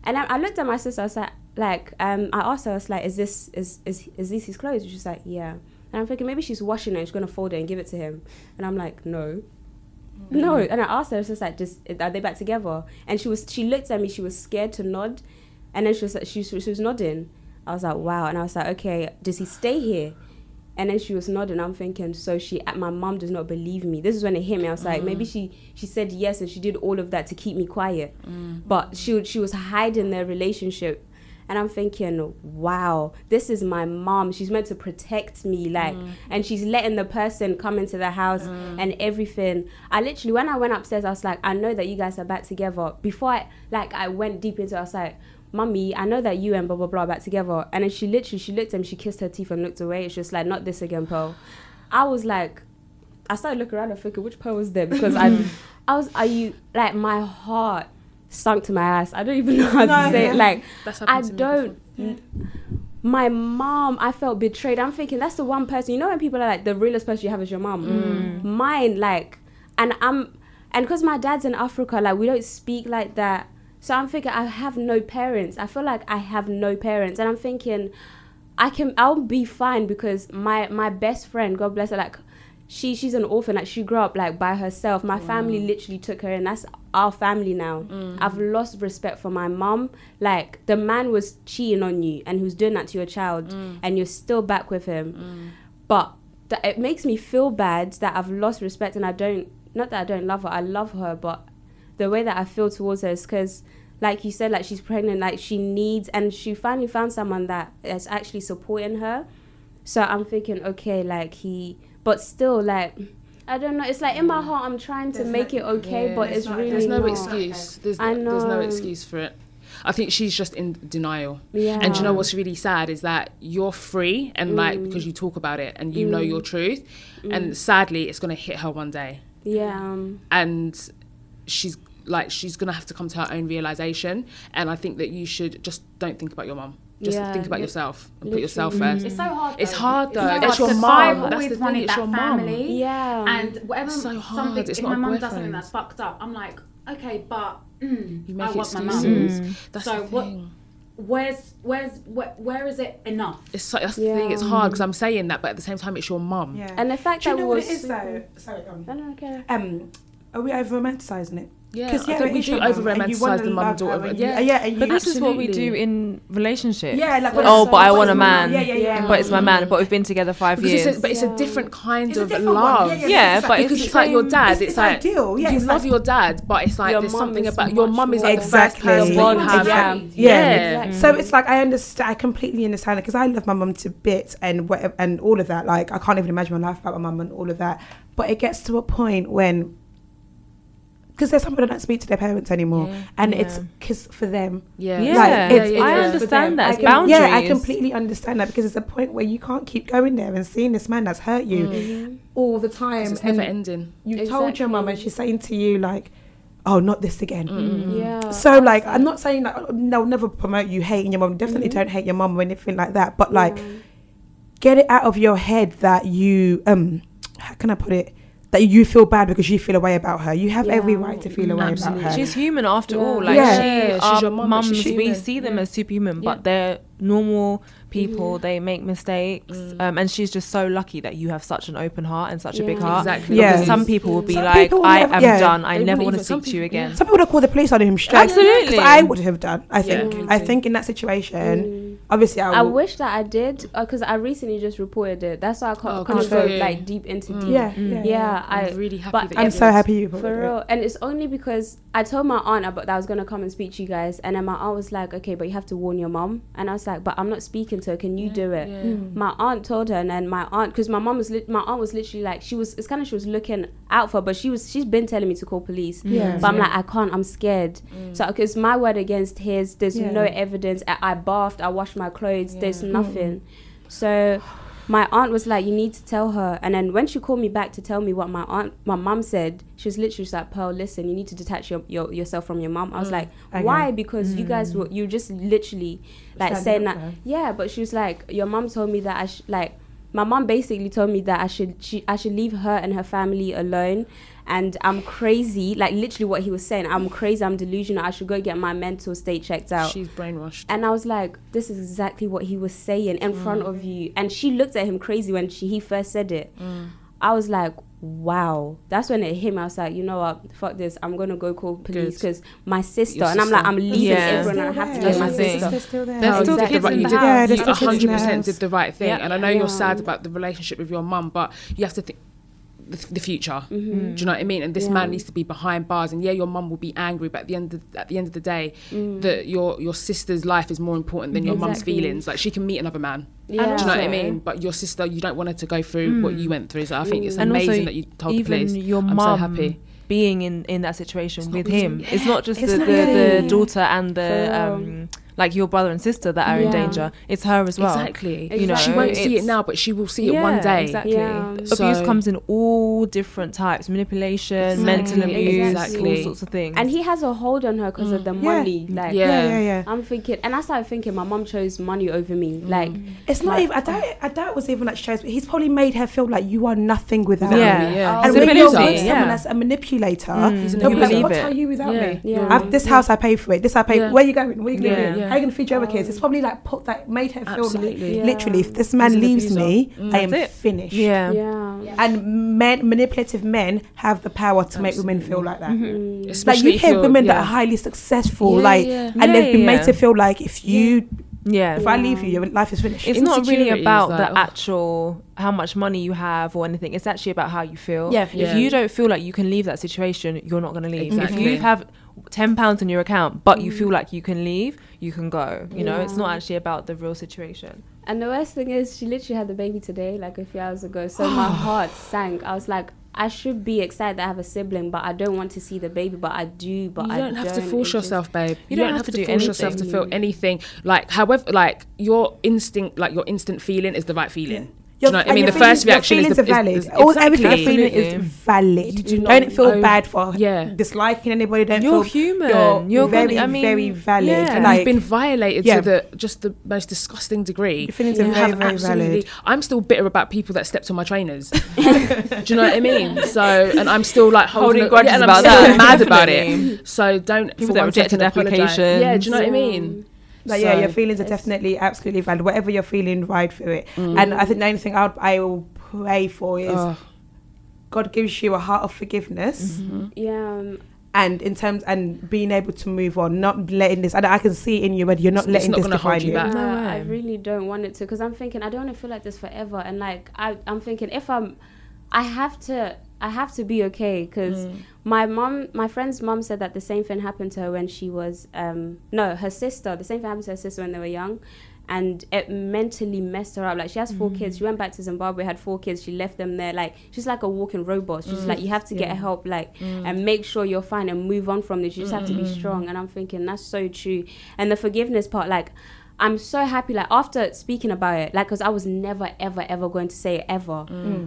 And I, I looked at my sister. I was like, like, um, I asked her, I was like, is this is is is these his clothes? She's like, yeah. And I'm thinking maybe she's washing it. and She's gonna fold it and give it to him. And I'm like, no. No, and I asked her, I was just like, just are they back together? And she was, she looked at me, she was scared to nod, and then she was, she, she was nodding. I was like, wow, and I was like, okay, does he stay here? And then she was nodding. I'm thinking, so she, uh, my mom does not believe me. This is when it hit me. I was like, maybe mm. she, she said yes, and she did all of that to keep me quiet, mm. but she, she was hiding their relationship. And I'm thinking, wow, this is my mom. She's meant to protect me, like, mm. and she's letting the person come into the house and everything. I literally, when I went upstairs, I was like, I know that you guys are back together. Before I, like, I went deep into it, I was like, Mummy, I know that you and blah blah blah are back together. And then she literally, she looked at him, she kissed her teeth and looked away. It's just like, not this again, Pearl. I was like, I started looking around and thinking, which Pearl was there? Because I, [laughs] I was, are you like my heart sunk to my ass? I don't even know how to No, say yeah. it. Like, That's I to don't. My mom, I felt betrayed. I'm thinking that's the one person. You know when people are like the realest person you have is your mom. Mm. Mine, like, and I'm, and because my dad's in Africa, like we don't speak like that. So I'm thinking I have no parents. I feel like I have no parents, and I'm thinking I can I'll be fine because my my best friend, God bless her, like she she's an orphan. Like she grew up like by herself. My family literally took her in. That's our family now. Mm. I've lost respect for my mom. Like the man was cheating on you and who's doing that to your child, mm. and you're still back with him. Mm. But that it makes me feel bad that I've lost respect and I don't. Not that I don't love her. I love her, but the way that I feel towards her is because, like you said, like she's pregnant, like she needs, and she finally found someone that is actually supporting her. So I'm thinking, okay, like he, but still, like I don't know. It's like in my heart, I'm trying to make no- it okay, Yeah. but There's it's not- really There's no not. excuse. There's, I there's no excuse for it. I think she's just in denial. Yeah. And you know what's really sad is that you're free and like Mm. because you talk about it and you know your truth. And sadly, it's gonna hit her one day. Yeah. Um, And she's like she's gonna have to come to her own realization. And I think that you should just don't think about your mum. Just Yeah, think about li- yourself and put yourself first. It's so hard. It's though. hard, It's though. so That's hard, your 'cause mum. I've That's the thing, wanted it's that your mum. family. yeah. And whatever It's so hard, something, it's if not my a mum does something boyfriend. that's fucked up, I'm like, okay, but mm, You I make want my mum. excuses. That's So the what- Where's where's where, where is it enough? It's so, that's the thing. It's hard because I'm saying that, but at the same time, it's your mum. Yeah. and the fact Do you that know we what was it is though? Sorry, go on. I don't care. Um, are we over romanticizing it? Yeah, 'Cause, I think we is do over and you wanna romanticize the mum love daughter. her and yeah, yeah, and you- But this is what we do in relationships. Yeah, like oh, but I want a it's my mum. man. Yeah, yeah, yeah. But it's my man. But we've been together five because years. it's a, but it's Yeah. a different kind It's of different love. Yeah, yeah, Yeah, it's but like- it's because it's like your dad. it's- It's, it's like ideal, yeah, you love like- your dad, but it's like there's something is about your mum is like the first Exactly. person Your you bond, have. yeah. Yeah, Yeah. Mm. So it's like I mm. understand. I completely understand it because I love my mum to bits and whatever and all of that. Like I can't even imagine my life without my mum and all of that. But it gets to a point when because there's some people that don't speak to their parents anymore, Yeah. and Yeah. it's because for them. yeah, Yeah, Like, it's- I it's for understand them. that. I can- boundaries. Yeah, I completely understand that because it's a point where you can't keep going there and seeing this man that's hurt you Mm-hmm. all the time. it's never ending. you told your mum and she's saying to you like, "Oh, not this again." Yeah. So like, I'm not saying that they'll never promote you hating your mum. Definitely don't hate your mum or anything like that. But like, get it out of your head that you um, how can I put it? That you feel bad because you feel a way about her. You have every right to feel a way Absolutely. about her. She's human after Yeah. all. Like Yeah. she, Yeah, she's our your mum, mums, she's we see them Yeah. as superhuman, Yeah. but they're normal people. Mm-hmm. They make mistakes, um, and she's just so lucky that you have such an open heart and such a big heart. Exactly. Yeah. Because some people will be Some like, will "I never- am yeah. done. I They never want to speak to you people- again." Some people would call the police on him straight. Absolutely. 'Cause I would have done. I think. Yeah. I think in that situation, obviously, I, Mm. I will, wish that I did uh, because I recently just reported it. That's why I can't, Oh, couldn't go like deep into mm. deep. Yeah, mm. yeah, Yeah, I'm I really happy but that I'm so did. happy you brought For it. real. And it's only because I told my aunt about that I was going to come and speak to you guys. And then my aunt was like, okay, but you have to warn your mom. And I was like, but I'm not speaking to her. Can you do it? yeah. Hmm. My aunt told her. And then my aunt, because my mom was, lit my aunt was literally like, she was, it's kind of, she was looking out for, her, but she was, she's been telling me to call police. Yeah. But I'm like, I can't, I'm scared. Mm. So, because my word against his, there's Yeah. no evidence. I, I bathed, I washed my clothes, there's nothing. Hmm. So, my aunt was like, "You need to tell her." And then when she called me back to tell me what my aunt, my mom said, she was literally just like, "Pearl, listen, you need to detach your, your yourself from your mum." I was hmm. like, Okay. "Why?" Because you guys hmm. were you just literally like saying that. her. Yeah, but she was like, "Your mom told me that I sh- like." My mom basically told me that I should she, I should leave her and her family alone, and I'm crazy. Like literally what he was saying, I'm crazy. I'm delusional. I should go get my mental state checked out. She's brainwashed. And I was like, this is exactly what he was saying in front of you. And she looked at him crazy when she, he first said it. Mm. I was like, wow. That's when it hit me. I was like, you know what? Fuck this. I'm going to go call police because my sister, Your and I'm like. I'm leaving Yeah. everyone. I have to That's get my the thing. sister. They're still there. There's No, still you did kids the right- in you the did- house. Yeah, there's you still kids 100% did the right thing. Yeah. And I know you're sad about the relationship with your mum, but you have to think the, the future. Mm-hmm. Do you know what I mean? And this Yeah. man needs to be behind bars. And yeah, your mum will be angry, but at the end of, at the end of the day, that your your sister's life is more important than your mum's Mm. Feelings. Like she can meet another man. Yeah. Do you know what I mean? But your sister, you don't want her to go through what you went through. So I think it's And amazing that you told the police. your I'm so mum happy. being in in that situation not with easy. him. It's not just It's the, not the, the daughter and the um like your brother and sister that are in danger. It's her as well. Exactly. You know, she won't see it now, but she will see it one day. Exactly. Yeah. Abuse comes in all different types: manipulation, mental abuse, exactly. all sorts of things. And he has a hold on her because of the Yeah. money. Like, Yeah. yeah, yeah, yeah. I'm thinking, and I started thinking, my mom chose money over me. Like, It's not Like- even. I doubt. I doubt it was even like she chose. He's probably made her feel like you are nothing without Yeah. me. Yeah. And Oh, when you're with someone that's a manipulator, Mm, He's an they'll be like, "What are you without me? Yeah. This house I pay for it. This I pay. Where you going? Where are you Yeah. Living? Yeah. How you gonna feed your other kids? It's probably like put that made her feel Absolutely. like Yeah. literally if this man He's leaves me, Mm. I am it. finished. yeah. yeah. And men, manipulative men have the power to make women feel like that. Mm. Like Especially you if hear you're- women that are highly successful, Yeah, like, yeah. and they've been Yeah, made to feel like if you, Yeah. if I leave you, your life is finished. It's not really about like, the oh. actual how much money you have or anything. It's actually about how you feel. Yeah. If Yeah. you don't feel like you can leave that situation, you're not going to leave. Exactly. If you have ten pounds in your account, but you feel mm. like you can leave, you can go. You know, it's not actually about the real situation. And the worst thing is, she literally had the baby today, like a few hours ago. So my [sighs] heart sank. I was like, I should be excited that I have a sibling, but I don't want to see the baby. But I do. But you I don't have to don't. force It just- yourself, babe. You don't have to do force yourself to feel anything. Like, however, like your instinct, like your instant feeling is the right feeling. Do you know what I mean? your The first feelings- your reaction is feelings the are valid. Is, is, All everything you're feeling is valid. You do don't feel owe- bad for Yeah. disliking anybody. Don't You're feel human. You're, You're gonna- very, I mean, very valid. yeah. and Like, you've been violated yeah. to the just the most disgusting degree. Your feelings you are very, very valid. I'm still bitter about people that stepped on my trainers. [laughs] Do you know what I mean? So, and I'm still like holding, Holding a- grudges yeah, and I'm about still that, mad about it. [laughs] So don't People for that one rejected second apologise. applications. Yeah, do you know what I mean? Like, yeah, your feelings are definitely absolutely valid. Whatever you're feeling, ride through it. And I think the only thing I'll, I will pray for is Oh, God gives you a heart of forgiveness. Mm-hmm. Yeah. Um, And in terms and being able to move on, not letting this, and I can see in you whether you're not It's- it's letting not this gonna hold define you you. back. No Uh, I really don't want it to because I'm thinking I don't want to feel like this forever. And like I, I'm thinking if I'm, I have to, I have to be okay because Mm. My mom, my friend's mom said that the same thing happened to her when she was, um, no, her sister. The same thing happened to her sister when they were young. And it mentally messed her up. Like she has four kids. She mm. went back to Zimbabwe, had four kids. She left them there. Like she's like a walking robot. She's mm. like you have to get help. Like mm. and make sure you're fine and move on from this. You just have to be mm-hmm. strong. And I'm thinking that's so true. And the forgiveness part, like I'm so happy. Like after speaking about it, like because I was never, ever, ever going to say it ever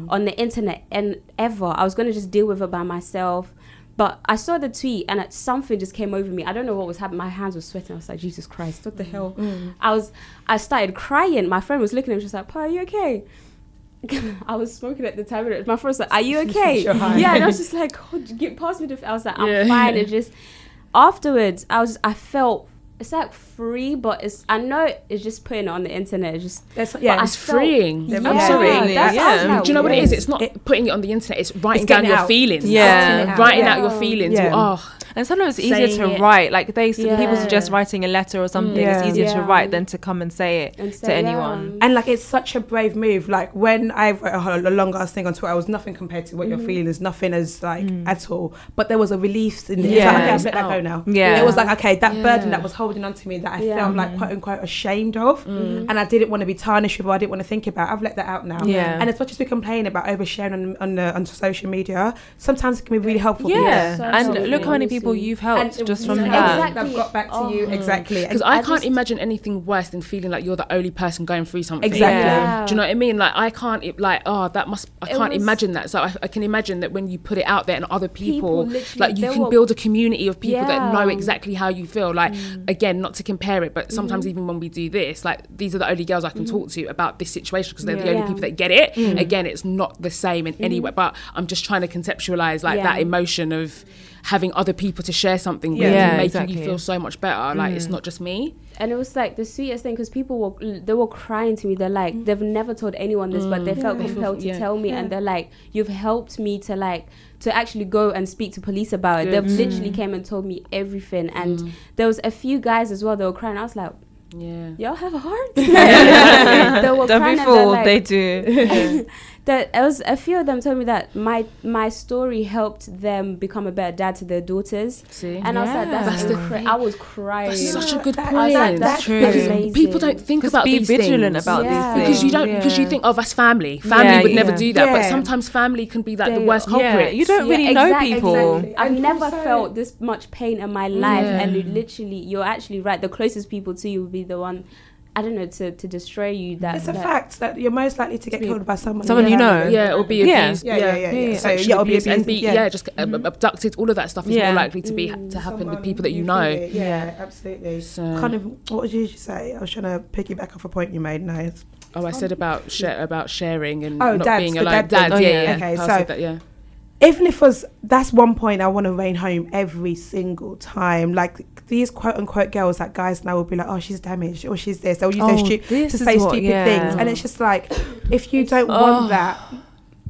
on the internet and ever. I was going to just deal with it by myself. But I saw the tweet and it, something just came over me. I don't know what was happening. My hands were sweating. I was like, Jesus Christ, what the hell? Mm. I was, I started crying. My friend was looking at me, just like, Pa, are you okay? [laughs] I was smoking at the time. and My friend was like, "Are you [laughs] okay?" Yeah, and I was just like, oh, "Get past me." I was like, "I'm Yeah. fine." It just afterwards, I was, I felt it's like free, but it's I know it's just putting it on the internet. It's just There's, yeah, I It's felt- freeing. Yeah, I'm sorry. Really, that's- I was yeah. like, Do you know what it is? It's not It- putting it on the internet. It's writing It's down your out. feelings. Yeah. Writing out your feelings. Yeah. Oh, And sometimes it's easier to it. write. Like they, people suggest writing a letter or something. Yeah. It's easier to write than to come and say it And so, to yeah. anyone. Um, and like it's such a brave move. Like when I uh, wrote a, a long ass thing on Twitter, I was nothing compared to what you're mm. feeling. Is nothing as like mm. at all. But there was a relief in it. Yeah, Yeah. like, okay, I've let that go oh. now. Yeah. it was like okay, that Yeah. burden that was holding on to me that I Yeah. felt like mm. quote unquote ashamed of, and I didn't want to be tarnished with. Or I didn't want to think about. I've let that out now. Yeah. And as much as we complain about oversharing on on, the, on social media, sometimes it can be really helpful. Yeah, So and look how many people honestly. you've helped And just from yeah, that. Exactly. I've got back to you Oh. exactly. because I, I can't just- imagine anything worse than feeling like you're the only person going through something. Exactly. Yeah. Do you know what I mean? Like I can't it- like oh that must I It can't was- imagine that. So I, I can imagine that when you put it out there and other people, People like you can were- build a community of people that know exactly how you feel. Like mm. again, not to compare it, but sometimes mm-hmm. even when we do this, like these are the only girls I can mm-hmm. talk to about this situation because they're the only Yeah. people that get it. Mm. Again, it's not the same in any mm-hmm. way, but I'm just trying to conceptualize like Yeah. that emotion of having other people to share something with Yeah. and making exactly. you feel so much better. Like it's mm. not just me. and it was like the sweetest thing because people were they were crying to me. They're like mm. they've never told anyone this, but they mm. felt Yeah. compelled to Yeah. tell me, and they're like, "You've helped me to like to actually go and speak to police about it." Good. They've literally came and told me everything, and there was a few guys as well. They were crying. I was like, Yeah. "Y'all have a heart." [laughs] [laughs] they were Don't be fooled. like- they do. [laughs] that it was a few of them told me that my my story helped them become a better dad to their daughters, See. and I was like, "That's That's the cra- I was crying." That's such a good that- point. I was like, That's "That's true. because amazing." people don't think Just about be these vigilant things. about Yeah. these things. because you don't because you think oh that's family family Yeah, would never yeah. do that but sometimes family can be like the worst Yeah, culprit you don't really know people. exactly. I've never also- felt this much pain in my life, Yeah. and literally, you're actually right. The closest people to you will be the one, I don't know, to, to destroy you. That It's a that- fact that you're most likely to get be- killed by someone. Someone you know. yeah it'll be Yeah. abused Yeah, yeah, yeah, yeah. So, yeah, it'll be abused and be yeah. yeah, just um, abducted all of that stuff is Yeah. more likely to be to happen with people that you know it. Yeah, absolutely. So- Kind of. What did you say? I was trying to piggyback off a point you made. No. oh I said about share about sharing and Oh, not dads, being the alone dad dad, thing. yeah, Oh, yeah. yeah. Okay, I so- said that, yeah Even if it was that's one point I want to rain home every single time. Like these quote unquote girls that guys now will be like, oh, she's damaged or she's this. They'll use Oh, their stu- to say what- stupid yeah. things, and it's just like if you don't Oh. want that.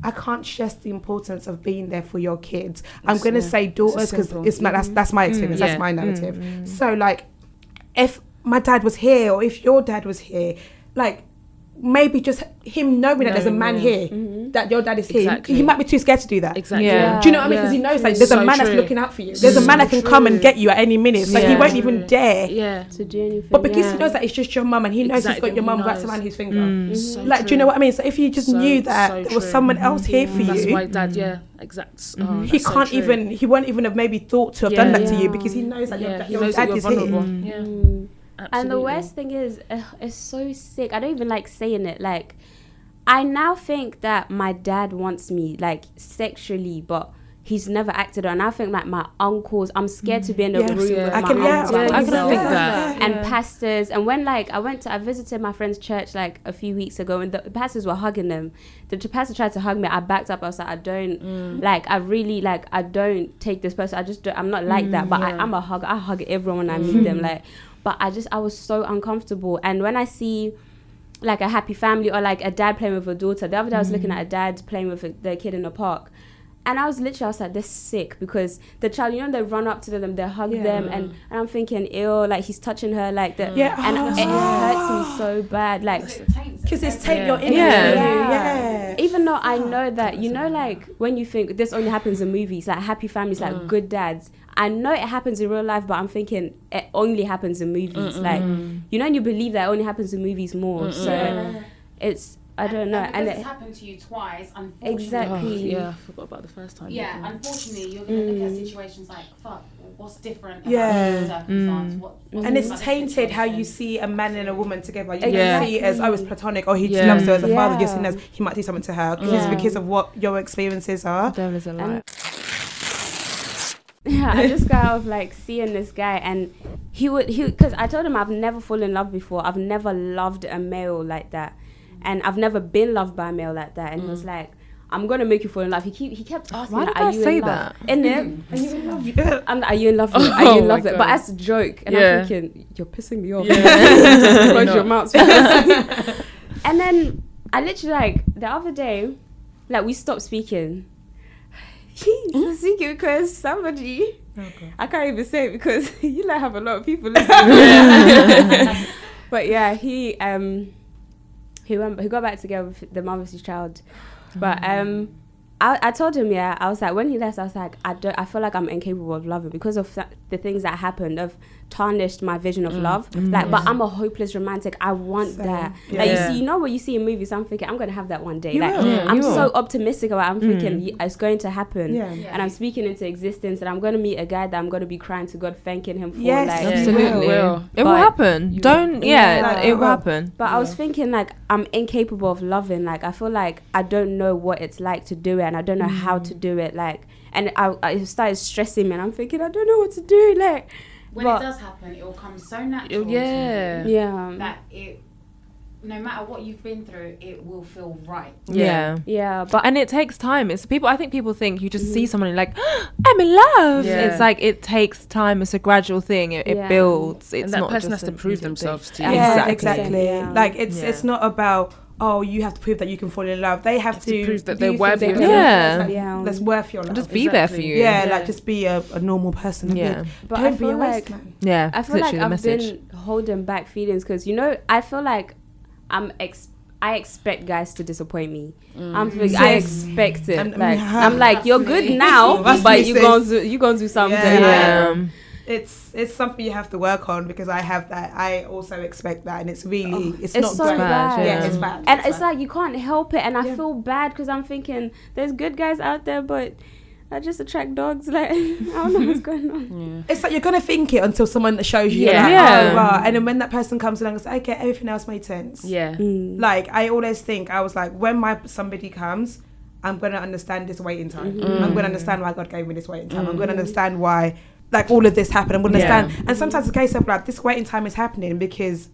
I can't stress the importance of being there for your kids. I'm It's, going to yeah, say daughters because simple. it's my, that's that's my experience. Yeah. That's my narrative. Mm, So like, if my dad was here or if your dad was here, like maybe just him knowing that there's a man yeah. here, Mm-hmm. that your dad is here. Exactly. He might be too scared to do that. Exactly. Yeah. Do you know what I mean? Because Yeah. he knows like there's a So man that's looking out for you. There's a man that can come and get you at any minute. Like he won't even dare. Yeah. to do anything. But because yeah. he knows that it's just your mum and he knows Exactly, he's got your he mum wrapped around his finger. Mm. Mm-hmm. So Like, do you know what I mean? So if you just So- knew that so there was true. someone else here for you. That's you, why dad, yeah, exact. oh, mm-hmm. he can't true. even, he won't even have maybe thought to have done Yeah. that to you because he knows that Yeah, your, he your knows dad that is you're here. Mm. Yeah. Mm. And the worst thing is, uh, it's so sick. I don't even like saying it. Like, I now think that my dad wants me, like, sexually, but he's never acted on. I think, like, my uncles, I'm scared to be in a Yes, room yeah. with I my can- yeah, I can think that. and pastors. And when, like, I went to, I visited my friend's church, like, a few weeks ago, and the pastors were hugging them. The pastor tried to hug me. I backed up. I was like, I don't, Mm. like, I really, like, I don't take this person. I just don't, I'm not like that. But I, yeah. I'm a hug. I hug everyone when I meet them. Like, but I just I was so uncomfortable. And when I see like a happy family or like a dad playing with a daughter, the other day I was looking at a dad playing with a, their kid in the park. And I was literally, I was like, they're sick because the child, you know, they run up to them, they hug Yeah. them, and, and I'm thinking, ew, like he's touching her, like the, Yeah. and Oh. it hurts me so bad. Like, Because it's take Yeah. your inner Yeah. yeah. Yeah. yeah. even though I know that, you know, like when you think this only happens in movies, like happy families, like good dads. I know it happens in real life, but I'm thinking it only happens in movies. Like, you know, and you believe that it only happens in movies more. So it's, I don't know. And, And, because it, it's happened to you twice, unfortunately. Exactly. Oh, yeah, I forgot about the first time. Yeah, mm. unfortunately, you're going to look at mm. situations like, fuck, what's different Yeah. about this circumstance? Mm. What, what's and it's tainted how you see a man and a woman together. You Yeah. can see it as oh, it's platonic, or he Yeah. loves her as a father. You're Yeah. seeing as he might do something to her. 'cause Yeah. It's because of what your experiences are. The devil is a lie. Yeah, I just got out of [laughs] like seeing this guy, and he would he because I told him I've never fallen in love before. I've never loved a male like that, and I've never been loved by a male like that. And he was mm. like, "I'm gonna make you fall in love." He keep he kept asking, Why did "Are I you say in love?" that? In it, [laughs] Are you in love? Yeah. [laughs] I'm "Are you in love? with me? Are Oh you in oh my love?" with-" But as a joke, and Yeah. I'm thinking, "You're pissing me off." Yeah. Close your mouth. and then I literally like the other day, like we stopped speaking. He's speaking because somebody. I can't even say it because [laughs] you like have a lot of people [laughs] listening. [laughs] but yeah, he um he went he got back together with the mum of his child. But um I, I told him yeah I was like when he left I was like I don't I feel like I'm incapable of loving because of th- the things that happened of tarnished my vision of mm. love mm. like but I'm a hopeless romantic I want Same. that Yeah. like you see you know what you see in movies I'm thinking I'm gonna have that one day You like will. Yeah, I'm you so will. optimistic about it. I'm thinking "Ye- it's going to happen Yeah. and I'm speaking into existence and I'm going to meet a guy that I'm going to be crying to God thanking him for Yes, like Yeah, you Absolutely. will. It will happen. Don't, will. yeah, Yeah. it will happen. Oh. But I was thinking like I'm incapable of loving. Like I feel like I don't know what it's like to do it, and I don't know how to do it. Like, and I, I started stressing me, and I'm thinking I don't know what to do. Like, When but- it does happen, it will come so natural. Yeah. To you yeah, that it, no matter what you've been through, it will feel right. Yeah. yeah. But And it takes time. It's people. I think people think you just see mm. someone and you're like, [gasps] I'm in love. Yeah. It's like it takes time. It's a gradual thing. It, it Yeah. builds. It's and that not person has to prove immediate thing. themselves to you. Yeah, Exactly. exactly. Yeah. Like it's Yeah. it's not about oh you have to prove that you can fall in love. They have, have to prove that they're worthy things of that it. Yeah. like, Yeah. that's worth your love. Just be there for you. yeah, Yeah. like just be a, a normal person. Yeah. But Don't I be feel a like waste man. Yeah. I it's feel like literally the I've message. been holding back feelings because you know I feel like I'm ex. I expect guys to disappoint me. Mm. I'm feeling, I expect it. I'm- like. [laughs] I'm like you're good [laughs] now, but you sis. gonna do you gonna do something. Yeah. Like, yeah. It's it's something you have to work on because I have that. I also expect that, and it's really it's, it's not so great. bad. Yeah, Yeah. it's bad. and it's like you can't help it and i Yeah. feel bad because i'm thinking there's good guys out there but i just attract dogs [laughs] like i don't know what's going on It's like you're gonna think it until someone shows you. Yeah. Yeah. Like, Yeah. Oh, right. And then when that person comes along, it's like, okay, everything else made sense. Yeah. Mm. Like I always think, I was like, when my somebody comes, I'm gonna understand this waiting time. Mm-hmm. I'm gonna understand why God gave me this waiting time. I'm gonna understand why, like all of this happened. I'm gonna Yeah. understand. And sometimes it's a case of like this waiting time is happening because.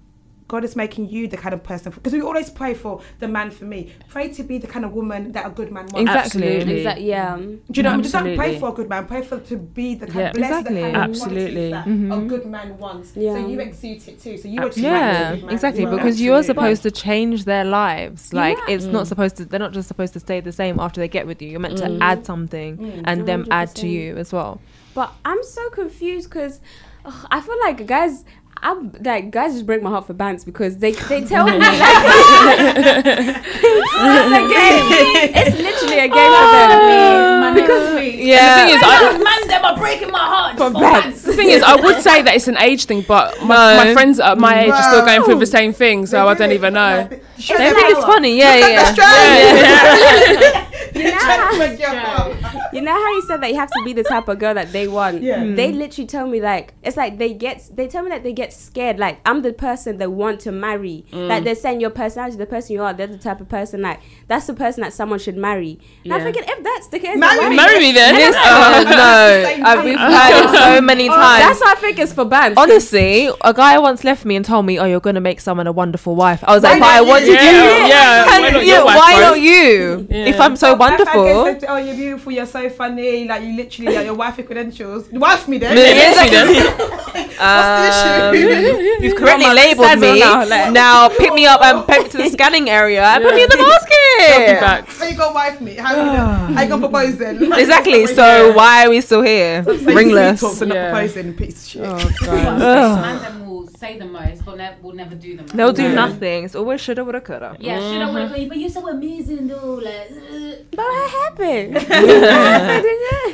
God is making you the kind of person because we always pray for the man for me. Pray to be the kind of woman that a good man wants. Exactly. Absolutely. Exactly. Yeah. Do you know? what I mean? Just don't pray for a good man. Pray for to be the kind Yeah. bless Exactly. the kind of Absolutely. qualities that a mm-hmm. good man wants. Yeah. So you exude it too. So you Absolutely. attract Yeah, a good man exactly. well. Because you're supposed to change their lives. Like Yeah. it's not supposed to. They're not just supposed to stay the same after they get with you. You're meant Mm. to add something mm. and them add to you as well. But I'm so confused because I feel like guys I'm like guys just break my heart for bands because they they tell me [laughs] like it's a game. It's literally a game for them. Oh. because Yeah. The thing is, I, man, them are breaking my heart For for bands. the thing is, I would say that it's an age thing, but my, No. my friends at my age are still going through the same thing, so I don't even know. They think it's funny. Yeah, yeah. Yeah. [laughs] You know, how, you know how you said that you have to be the type of girl that they want. Yeah. They mm. literally tell me like it's like they get they tell me that they get scared. Like I'm the person they want to marry. Mm. Like they're saying your personality, the person you are, they're the type of person like that's the person that someone should marry. And I'm Yeah. thinking if that's the case, Marry me. Marry me then. [laughs] Oh no, Same thing. we've heard it so [laughs] many oh, times. That's what I think is for bands. Honestly, a guy once left me and told me, "Oh, you're gonna make someone a wonderful wife." I was like, Why "But I not wanted you? you." [laughs] Yeah, yeah. And Why not you- your wife, not you? Yeah. If I'm so I've had guys wonderful. say, oh, you're beautiful. You're so funny. Like you literally, like your wifey credentials. Wife me then. Yes, we did. Um, issue? you've correctly labelled me. now, like- Now pick me up and take me to the [laughs] scanning area and put me in the I'll basket. back. How you gonna wife me? How you gonna, [sighs] how you gonna propose then? [laughs] Exactly. [laughs] So why are we still here? Ringless. Talks and not Yeah. proposing, piece of shit. Man, them will say the most, but ne- will never do the most. They'll do No. nothing. It's always shoulda, woulda, coulda. Yeah, should mm-hmm. I would have But you're so amazing, though. Like, [laughs] But what happened?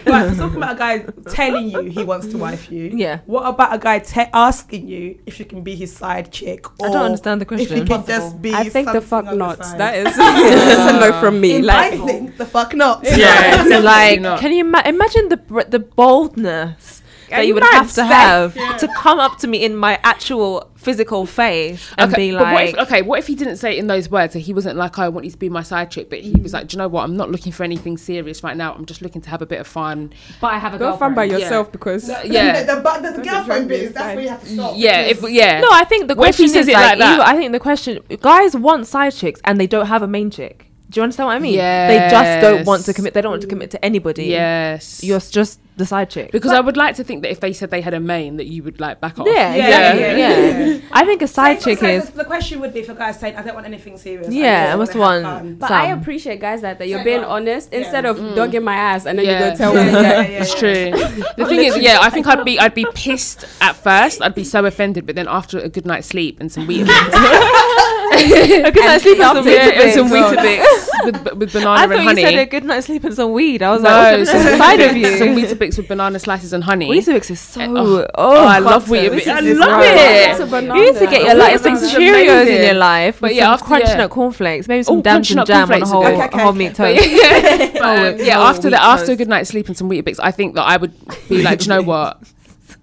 Right, so talking about a guy telling you he wants to wife you. Yeah. What about a guy te- asking you if you can be his side chick? Or I don't understand the question. If you question. can just be. I think the fuck not. side. That is [laughs] [laughs] that's a no from me. I Like think the fuck not. Yeah, So, like, not. can you ima- imagine the the boldness that you you would have to Like- have to come up to me in my actual physical face and Okay, be but what like, if, okay, what if he didn't say it in those words? So he wasn't like, I want you to be my side chick, but he was like, do you know what? I'm not looking for anything serious right now. I'm just looking to have a bit of fun. but I have a go girlfriend. fun by Yeah. yourself because Yeah. [laughs] The, the, but the, the girlfriend bit is that's where you have to stop. Yeah, if yeah. no, I think the What if he question says is it like, like that? you- I think the question guys want side chicks and they don't have a main chick. Do you understand what I mean? They just don't want to commit. They don't want to commit to anybody. yes. You're just the side chick. because I would like to think that if they said they had a main, that you would like back off. yeah, Yeah, exactly. yeah, Yeah, yeah. I think a side So- chick so is The, the question would be for guys saying, I don't want anything serious. I Yeah, just what's wanna have one- fun." But I appreciate guys like that. You're Say being what? honest Yeah. instead of mm. dogging my ass and then Yeah. you go tell me [laughs] yeah, that. yeah, It's true. The thing is, yeah, I think I'd be I'd be pissed at first. I'd be so offended, but then after a good night's sleep and some wheat, [laughs] [laughs] [laughs] a good night's sleep and some yeah, and some Weetabix. [laughs] With, with I banana thought and you honey. said a good night's sleep and some weed. I was no, like, what's some, [laughs] the side of you? some Weetabix with banana slices and honey. Weetabix is so. Eh, oh, Oh, I love butter. Weetabix. I Weetabix is love it. It's a banana. You need to get your like some Weetabix is Cheerios in your life, But but yeah, yeah, after- crunching yeah. nut cornflakes, maybe some Oh, damps Crunchy and Nut jam on a cornflakes are whole, a whole meat okay. toast. But, Oh, yeah, oh, after wheat the after a toast. good night's sleep and some Weetabix, I think that I would be like, do you know what?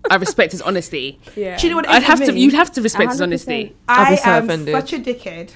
I respect his honesty. Yeah. Do you know what? I'd have with to. You'd have to respect his 100%. honesty. I'll I be so am offended. such a dickhead.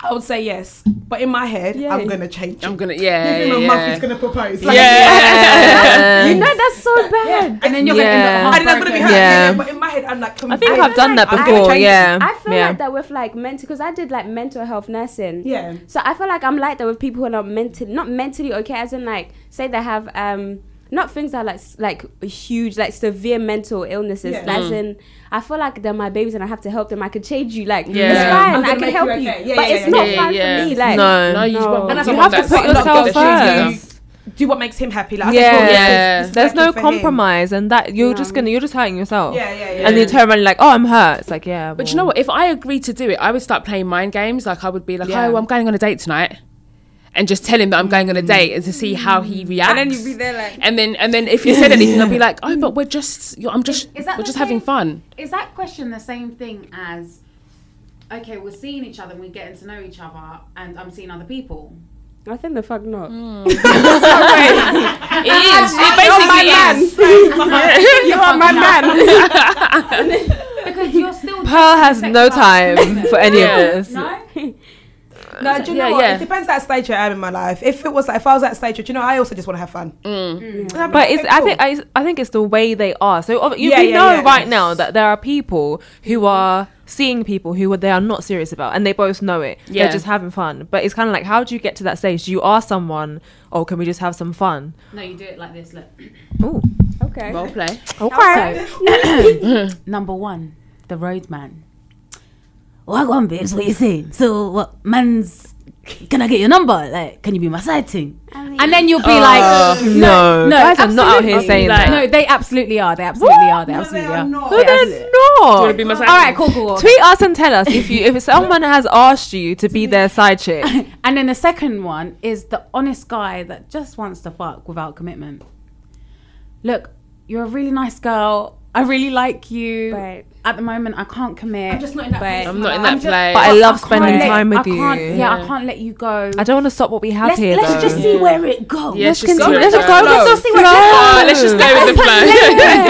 I would say yes, but in my head, Yeah. I'm gonna change. I'm gonna. Yeah. Give him a yeah, month, yeah. gonna propose. Like, Yeah. You know that's so bad. And then you're Yeah. gonna I end didn't up gonna be heartbroken. hurt. Yeah. Yeah. but in my head, I'm like, I think I I've done like that I'm before. change it. Yeah, I feel yeah. like that with like mental because I did like mental health nursing. Yeah. So I feel like I'm like that with people who are not mentally not mentally okay, as in like say they have um not things that are like like huge like severe mental illnesses. Yeah. As in I feel like they're my babies and I have to help them. I could change you like Yeah. it's I'm fine. I can help you you, okay. Yeah, but yeah, it's yeah, not yeah, fun yeah. for me. Like No. No, you just No. want And You have to put yourself their shit together. first. Do what makes him happy. Like, Yeah. I think, Yeah. it's There's no working for him. compromise, and that you're just gonna you're just hurting yourself. Yeah, yeah, yeah. And you turn around like, oh, I'm hurt. It's like, yeah. But you know what? If I agreed to do it, I would start playing mind games. Like I would be like, oh, Yeah. "Oh, I'm going on a date tonight," and just tell him that I'm going on a date and to see how he mm. reacts. and then you'd be there like And then, and then if he said anything, I'd be like, "Oh, but we're just, you're, I'm just, Is that we're the just having fun." Is that question the same thing as, okay, we're seeing each other and we're getting to know each other, and I'm seeing other people? I think the fuck not. Hmm. [laughs] [laughs] It is. It basically is. [laughs] you are my man. Because you're still. Pearl has no time for any Yeah. of this. No? No, do you Yeah, know what? yeah. It depends that stage I am in my life. If it was like, if I was at that stage, do you know, I also just want to have fun. Mm. And But it's okay, I think I, I think it's the way they are. So you, Yeah, we yeah, know yeah. right now that there are people who are seeing people who they are not serious about, and they both know it. Yeah. They're just having fun. But it's kind of like, how do you get to that stage? Do you ask someone, "Oh, can we just have some fun?" No, you do it like this. Look. Ooh, Okay. Role play. okay. [coughs] [coughs] Number one, the roadman. What on, babes? What you saying? So, what man's? Can I get your number? Like, can you be my side thing? I and then you'll be like, uh, no, no, guys are not out here saying Like- that. no, they absolutely are. They absolutely are. They absolutely are. No, They they're absolutely- not. wanna be my side All chick? right, cool, cool. cool. Tweet us and tell us if you if [laughs] someone has asked you to be their side chick. [laughs] And then the second one is the honest guy that just wants to fuck without commitment. Look, you're a really nice girl. I really like you. Right. At the moment, I can't commit. I'm just not in that place. I'm not in I'm that just- place. But I love I spending let- time with I can't- you. Yeah, I can't let you go. I don't want to stop what we have let's here. let's though. just see [laughs] where it goes. Yeah, let's just see continue. Let's go with the Let's see where it flow. Oh, let's just go with the flow.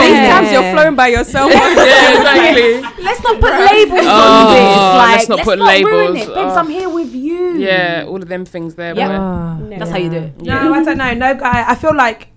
These times you're flowing by yourself. Yeah, exactly. Let's not put labels Oh, on this. Like, let's not put ruin labels. it. Babes, Oh. I'm here with you. Yeah, all of them things there. Yeah. Ah. That's how you do it. No, I don't know. No guy. I feel like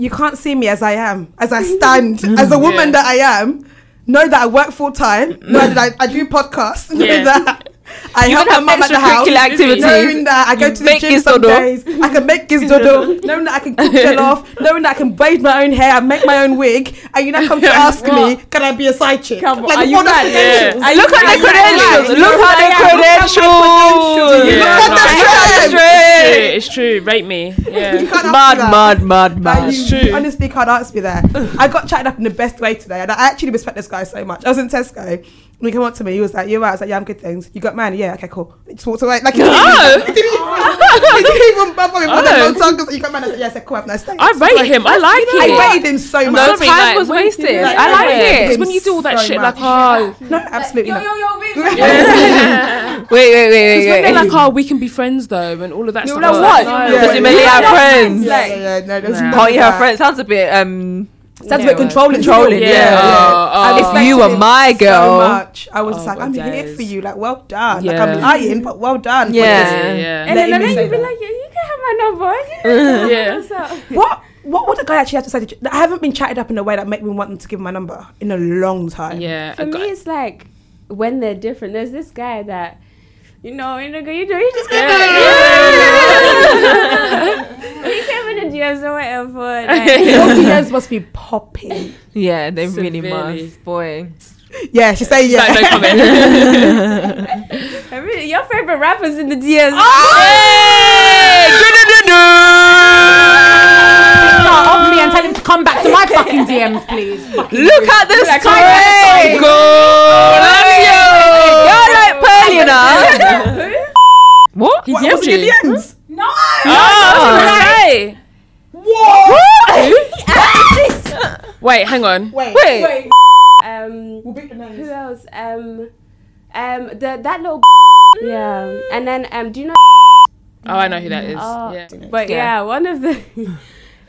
you can't see me as I am, as I [laughs] stand, as a woman Yeah. that I am. Know that I work full time. Know mm. that I, I do podcasts. [laughs] Know Yeah. that I You help my mum at the house. activities. Knowing that I go to the gym some days, I can make gizdodo. knowing that I can cook jollof. [laughs] Knowing that I can braid my own hair and make my own wig. And you now come to ask me, can I be a side chick? Come on, like, are you what are the mad? credentials? Yeah. Look at the credentials. Look at the Look at my credentials. Look at the it's true. It's true. Rate me. [laughs] Yeah. can't ask me Mad, mad, mad, mad. you true. honestly can't ask me that. I got chatted up in the best way today, and I actually respect this guy so much. I was in Tesco. When he came up to me, he was like, "You're right." I was like, "Yeah, I'm good. Things. You got money? Yeah, okay, cool." He just walked away. Like, he didn't Oh. he didn't even, [laughs] he didn't even bother me for the Oh. whole time. 'cause You got money? I said, "Yeah, I said, cool. Have a nice day." I rate him. I like I it. rated him so I'm much. No sorry, time like, was wasted. Yeah. I like Yeah, it. Because when you do all that So shit, much. like, oh, No, absolutely Yo, not. yo, yo, bitch. [laughs] [laughs] Wait, wait, wait, Because wait, when they're like, oh, we can be friends though, and all of that You're stuff. like, I was what? no. Yeah. Does it really have friends? Yeah, yeah, yeah. No, there's Can't of you have friends? Sounds a bit um. Sounds a bit controlling. Controlling, Yeah, yeah. yeah. Oh, I oh. If you were my girl. so much. I was Oh, like, I'm here for you. Like, well done. Like, Yeah. I'm lying, but well done. Yeah. Yeah, yeah. And then, and then you'd be like, yeah, you can have my number. [laughs] [laughs] Yeah. What what would a guy actually have to say? To, I haven't been chatted up in a way that make me want them to give my number in a long time. Yeah, For me, it's like when they're different. There's this guy that, you know, you know, you know, he just came in. He came in the DMs or whatever. Like, [laughs] Your DMs must be popping. Yeah, they really Severely. must, boy. Yeah, she say yeah. Like, no comment. [laughs] I really, your favorite rappers in the DMs. Oh, start off me and tell him to come back to my fucking DMs, please. Fucking Look at this string. Go, You're like Pearl, you know. What? He What, DM'd what's in you. Your DMs? No. Oh, I was. Wait, hang on. Wait, Wait. Um, We'll beat the names. who else? Um, um, the that little. Yeah, and then um, do you know? Oh, I know who that is. Oh. Yeah. But Yeah. yeah, one of the. [laughs]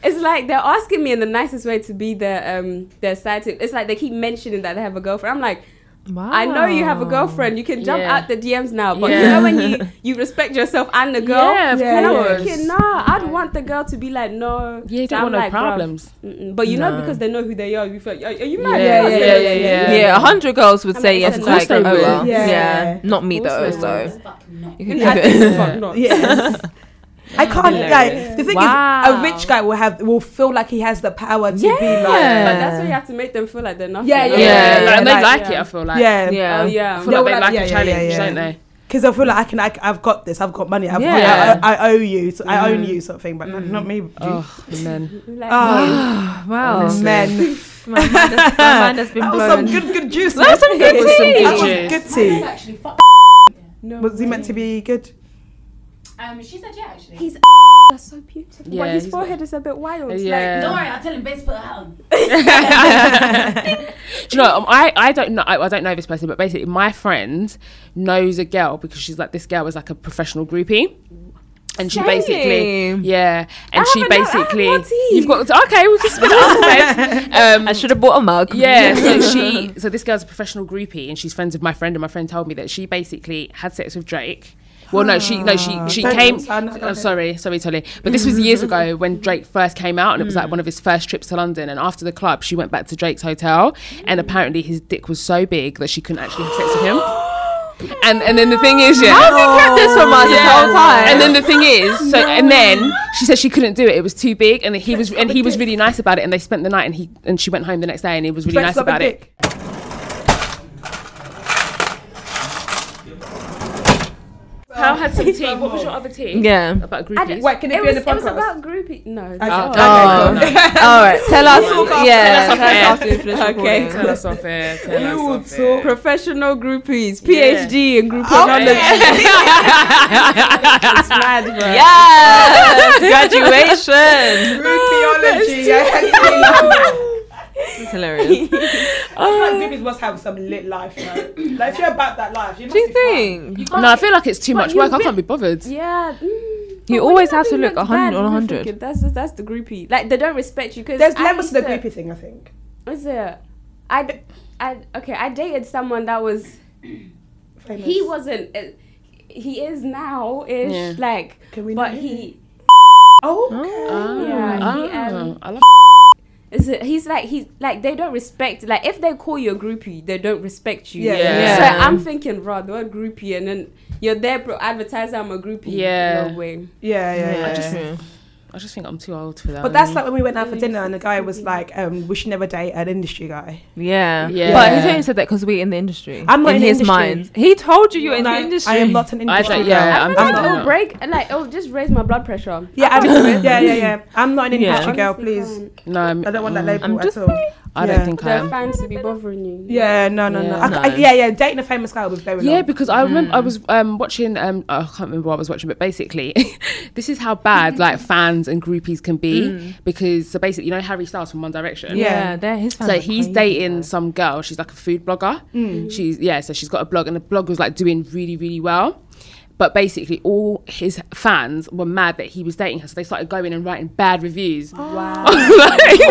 It's like they're asking me in the nicest way to be their um their side chick. It's like they keep mentioning that they have a girlfriend. I'm like, Wow. I know you have a girlfriend. You can jump Yeah. out the DMs now, but you know when you [laughs] you respect yourself and the girl. Yeah, of Yeah, And I'm course. thinking, nah, I'd want the girl to be like, no. Yeah, you don't I'm want no like, bruv, problems. But you know, because they know who they are, you feel, are, are you mad? Yeah, Of course yeah, yeah, yeah, Yeah, a hundred girls would I say yes. of course like, they oh would. well. Yeah. Yeah. Not me though. So would. Fucking not. you can I keep think it. fuck not. [laughs] Yes. I can't like the thing Wow. is a rich guy will have will feel like he has the power to be Yeah. like But that's why you have to make them feel like they're nothing. Yeah, Yeah, Yeah, like, and they like- like yeah. it. I feel like. yeah Yeah. Oh yeah. I feel Yeah, like they well, like yeah, a challenge, yeah, yeah. don't they? because I feel like I can I, I've got this I've got money I've Yeah. got, I, I owe you so I own mm. you sort of thing but not, not me Oh, and then ah. Like, oh, [sighs] Wow. Honestly. men [laughs] My mind has, my mind has been that was some good good juice That was some good That was some tea. that was good tea Actually, fuck. no was he meant to be good Um, she said yeah. Actually. He's that's [laughs] so beautiful. Yeah, but his he's forehead is a bit wild. Yeah. Don't worry, I'll tell him. Base put a hat on. [laughs] Do you know? Um, I I don't know. I, I don't know this person, but basically, my friend knows a girl because she's like this girl was like a professional groupie. And she basically, yeah, and I she haven't- I have basically, more tea. you've got okay. We can spit it up. [laughs] Um, I should have bought a mug. yeah, so she, so this girl's a professional groupie, and she's friends with my friend, and my friend told me that she basically had sex with Drake. Well, no, she no she she Don't- came. I'm Oh, uh, sorry, sorry, Tolly. But this was years ago when Drake first came out, and it was like one of his first trips to London. And after the club, she went back to Drake's hotel, and apparently his dick was so big that she couldn't actually have sex with him. And and then the thing is, yeah. How have you kept this from us this Yeah. whole time? And then the thing is, so and then she said she couldn't do it. It was too big, and he was and he was [laughs] really nice about it. And they spent the night, and he and she went home the next day, and he was really Drake's nice about it. dick. Pal had some tea. What was your other tea? Yeah. About groupies. Wait, can it, it be was, in the podcast? it was about groupie. No. Okay. Oh, Okay, [laughs] [laughs] all right. Tell us. Yeah, Tell us tell us off after you finish Okay. Tell us off here. Tell We us will off here. talk professional groupies, Yeah. PhD in group technology. [laughs] it's mad, bro. Yes, graduation. Groupieology. yeah. It's hilarious. [laughs] I feel like groupies must have some lit life, though. [laughs] Like, if you're about that life, you must Do you be think? No, I feel like it's too But much you work. I can't be bothered. Yeah. Mm, You always have to look looks 100 on we're 100. That's just, that's the groupie. Like they don't respect you because There's levels to the groupie thing, I think. Is it? I, I okay. I dated someone that was. [clears throat] Famous. He wasn't. Uh, he is now ish Yeah. like, Can we but not- he [laughs] Oh, okay. Ah, Yeah, he, um, I love is. It- He's like he's like they don't respect. Like if they call you a groupie, they don't respect you. Yeah, yeah. Yeah. So I'm thinking, bro, the word groupie, and then you're there pro- advertising I'm a groupie. Yeah. No way. Yeah, yeah, yeah. I just- I just think I'm too old for that. But that's like when we went out for dinner and the guy was like, um, "We should never date an industry guy." Yeah. Yeah. But he's only said that because we're in the industry. I'm not in in the his industry. mind. He told you you're in the industry. I am not an I industry don't- guy. yeah, I I'm like I'm it'll break and like it'll just raise my blood pressure. Yeah, I'm, yeah, yeah, yeah. I'm not an Yeah. industry girl, please. no, I'm, I don't want that mm, label I'm at just all. I Yeah. don't think I The am. fans to be bothering you. Yeah, no, no, no. Yeah. I, I, No. yeah, yeah. Dating a famous guy was very Yeah, long. because I remember I was um, watching. Um, I can't remember what I was watching, but basically, [laughs] this is how bad like [laughs] fans and groupies can be. Because so basically, you know Harry Styles from One Direction. Yeah, they're his fans. So he's crazy, dating though. some girl. She's like a food blogger. Mm. She's yeah. So she's got a blog, and the blog was like doing really, really well. But basically, all his fans were mad that he was dating her, so they started going and writing bad reviews Wow. [laughs] Like,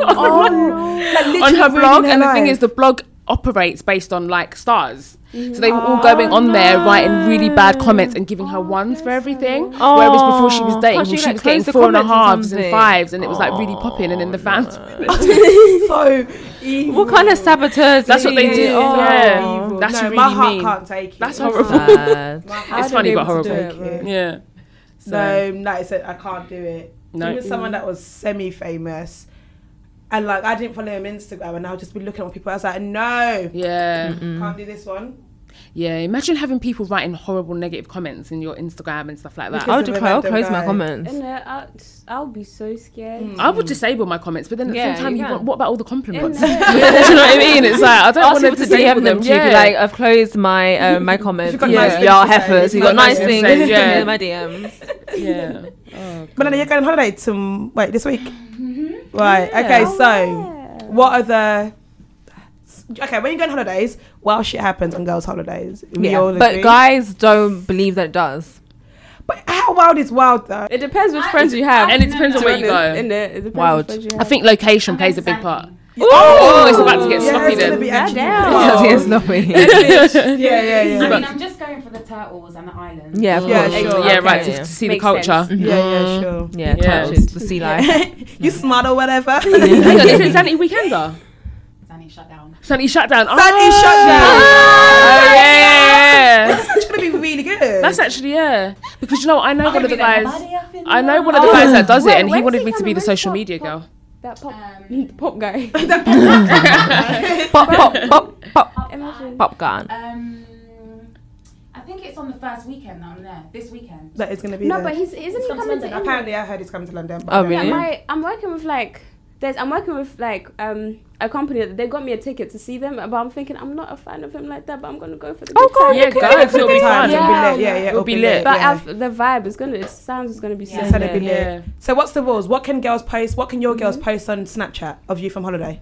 [laughs] on her blog. And the thing is, the blog operates based on like stars. So they were all oh, going on there writing really bad comments and giving her ones for everything. Oh. Whereas before she was Oh, dating, can't she, she, like, was getting close the four and a comments or halves and something? fives, and it was like really popping. And then the oh, fans, [laughs] [laughs] so evil. What kind of saboteurs? That's what they are do, you? yeah. Evil. That's no, really my heart mean. can't take it. That's My horrible. [laughs] Sad. my heart it's funny but can't take horrible. it. Yeah. So, No, no, it's a, I can't do it. No. Even someone that was semi-famous, and like I didn't follow him on Instagram, and I'll just be looking at people. I was like, no, yeah. can't do this one. Yeah, imagine having people writing horrible negative comments in your Instagram and stuff like that. I'll of a declare. I'll random close my comments. And uh, I'll, I'll be so scared. I would disable my comments, but then at the Yeah, same time, you you want, what about all the compliments? [laughs] Do you know what I mean? It's like I don't Ask want to to disable DM them to you. Yeah. Be like, I've closed my uh, [laughs] my comments. You've got yeah, nice things y'all heifers. You You've got got nice nice things. things Yeah, yeah. my DMs. yeah. Oh, But then you're going on holiday to wait this week, right? Yeah. Okay, Oh, so yeah. what are the okay when you go on holidays? Wild shit happens on girls' holidays. We all But agree. guys don't believe that it does. but how wild is wild though? It depends which friends you have. And it depends on where you go. In it, it depends Wild. which friends I think location And plays a big part. Zante. Oh, it's about to get yeah, sloppy it's gonna then. be actually Goddamn. wild. Yes, no way. yeah, yeah, yeah. [laughs] I mean, I'm just going for the turtles and the islands. Yeah, of Yeah, course. sure. Yeah, Okay, right. To, yeah. to see Makes the culture. sense. yeah, yeah, mm-hmm. sure. Yeah, Yeah. touches the sea life. [laughs] you smart or whatever. [laughs] Hang on, is it Zante Weekender? Zante shut down. Zante Shutdown. Oh, Zante Shutdown. Oh, oh, yeah. That's actually gonna be really good. That's actually yeah. Because you know, I know one of the guys. I I know one of the Oh, guys that does it, and he wanted me to be the social media girl. That pop, Um, [laughs] pop [laughs] [laughs] guy. pop, pop, pop, pop, Imagine. pop gun. Um, I think it's on the first weekend that I'm there. This weekend. that is gonna be. No, there. but he's isn't he Come to coming to London. Apparently I heard he's coming to London. But Oh, I don't Yeah, really? my I'm working with like there's I'm working with like um a company that they got me a ticket to see them, but I'm thinking I'm not a fan of him like that, but I'm gonna go for the. Oh, God, time. Yeah, It's go. It'll be be fun. fun. It'll be lit. Yeah. Yeah, yeah, It'll be lit. But yeah. The vibe is gonna. It sounds is gonna be Yeah. so Said be lit. lit. Yeah. So what's the rules? What can girls post? What can your girls post on Snapchat of you from holiday?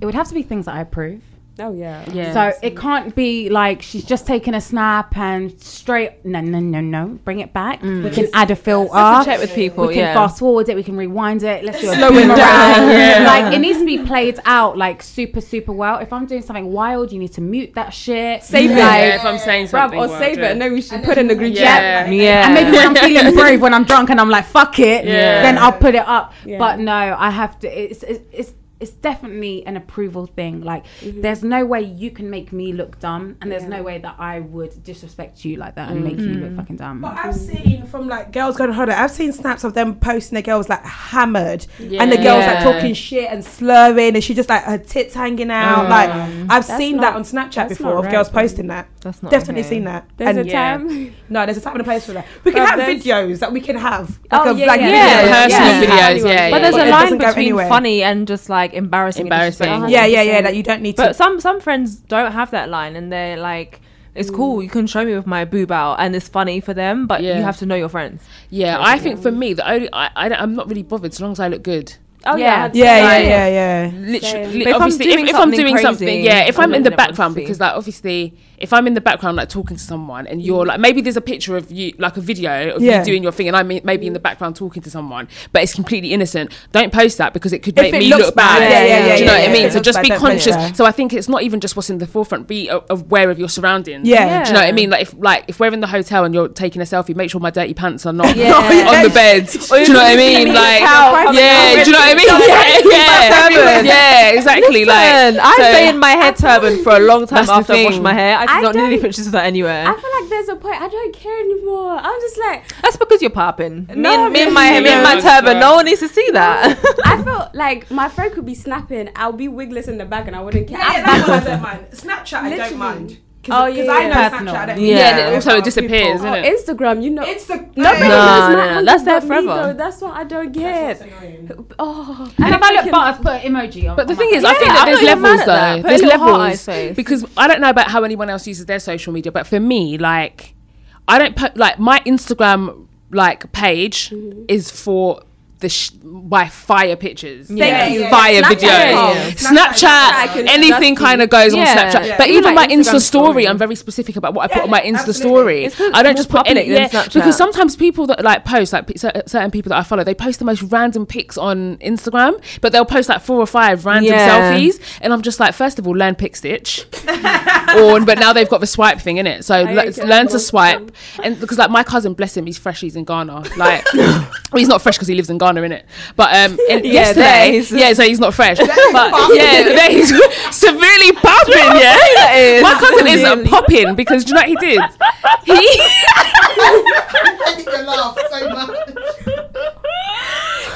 It would have to be things that I approve. Oh yeah. Yeah. So it can't be like she's just taking a snap and straight. No, no, no, no. Bring it back. Mm. We can add a filter. Just to check with people, we can yeah. fast forward it. We can rewind it. Let's do a Slow it boomerang. down, yeah. Like it needs to be played out like super, super well. If I'm doing something wild, you need to mute that shit. Save it. yeah, Like, if I'm saying Bruv, something. or wild, save yeah. it, and then we should put in the group Yeah. chat. Yeah. And maybe when I'm feeling [laughs] brave, when I'm drunk and I'm like, fuck it, Yeah. then I'll put it up. Yeah. But no, I have to. It's it's it's, it's definitely an approval thing. Like, mm-hmm. there's no way you can make me look dumb, and there's Yeah. no way that I would disrespect you like that and mm. make you look mm. fucking dumb. But I've seen from like girls going on holiday, I've seen snaps of them posting the girls like hammered and the girls like talking shit and slurring and she just like her tits hanging out. Like mm. I've seen not- that on Snapchat before of right, girls posting that. That's not Definitely okay. seen that. There's And a yeah. time. [laughs] no, there's a time and a place for that. We can But have videos that we can have. Oh, a- yeah, like yeah, videos. yeah. Personal Yeah. videos, yeah, But yeah. there's a line between funny and just like embarrassing. and Embarrassing. disrespectful. Yeah, yeah, yeah. That you don't need to. But some some friends don't have that line, and they're like, "It's Mm. cool. You can show me with my boob out, and it's funny for them, but Yeah. you have to know your friends." Yeah, I think for me, the only I, I I'm not really bothered so long as I look good. Oh Yeah. yeah. Yeah, say yeah, yeah, yeah. Literally, But if I'm obviously, if, doing if I'm something doing something, yeah, if I I'm in the want everyone to background, because like obviously, if I'm in the background like talking to someone, and you're mm. like maybe there's a picture of you, like a video of Yeah. you doing your thing, and I'm maybe in the background talking to someone, but it's completely innocent. Don't post that because it could If make it me look bad. bad, yeah, yeah, Do you know yeah, what yeah. I mean? So just be conscious. So I think it's not even just what's in the forefront. Be aware of your surroundings. Yeah. Do you know what I mean? Like if like if we're in the hotel and you're taking a selfie, make sure my dirty pants are not [laughs] Yeah. [laughs] on the bed. Do you know what I mean? Like yeah, do you know what I mean? [laughs] Yeah, yeah, yeah, exactly. Like I stay in my head turban for a long time after I wash my hair. I do I not need pictures of that anywhere. I feel like there's a point I don't care anymore. I'm just like That's because you're popping. Me, No, and, me and my me and my turban. No one needs to see that. Um, [laughs] I felt like my friend could be snapping. I'll be wigless in the back and I wouldn't care. Yeah, yeah, that's what I don't mind. Snapchat, I don't mind. Oh, Because yeah, I know yeah. Snapchat. Yeah. yeah, need and also it disappears, Oh, isn't it? Instagram, you know. It's the Nobody No, knows no, my no, handle that's there but me, forever. though. That's what I don't get. That's what's annoying. Oh, and if I look freaking- butters, put an emoji on. But the on thing is, phone. I think that I'm there's not even mad levels at that. though. There's little heart levels because I don't know about how anyone else uses their social media, but for me, like, I don't put like my Instagram like page Mm-hmm. is for the sh- my fire pictures. Yeah. Thank you. Fire Snapchat videos, is- Snapchat Snapchat, anything kind of goes on Snapchat. Yeah. But Even even my my Insta story, story. I'm very specific about what I put on my Insta absolutely. story. I don't just put any public yeah, because sometimes people that like post like p- certain people that I follow, they post the most random pics on Instagram, but they'll post like four or five random Yeah. selfies, and I'm just like, first of all, learn pick stitch, [laughs] or but now they've got the swipe thing in it, so I learn to swipe, and because like my cousin, bless him, he's fresh, he's in Ghana, like. well, [laughs] he's not fresh because he lives in Ghana, innit? But um, [laughs] and Yeah, yesterday, he's- yeah, so he's not fresh. [laughs] but yeah, there he's [laughs] severely popping. Yeah, that is? my cousin is Severely. popping because do you know what he did? He you laugh so much.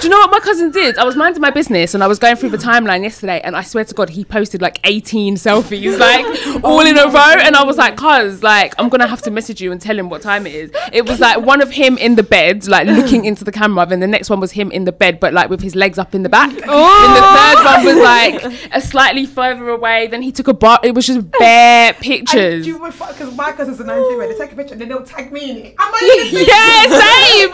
You know what my cousin did? I was minding my business and I was going through the timeline yesterday, and I swear to God, he posted like 18 selfies, [laughs] like all in a row. And I was like, "Cuz, like, I'm gonna have to message you and tell him what time it is." It was like one of him in the bed, like looking into the camera, then the next one was him in the bed, but like with his legs up in the back. Oh. And the third one was like a slightly further away. Then he took a bar. It was just bare [laughs] pictures. Because my cousins are Nigerian, they take a picture and then they'll tag me in it. Am I [laughs] yeah, same.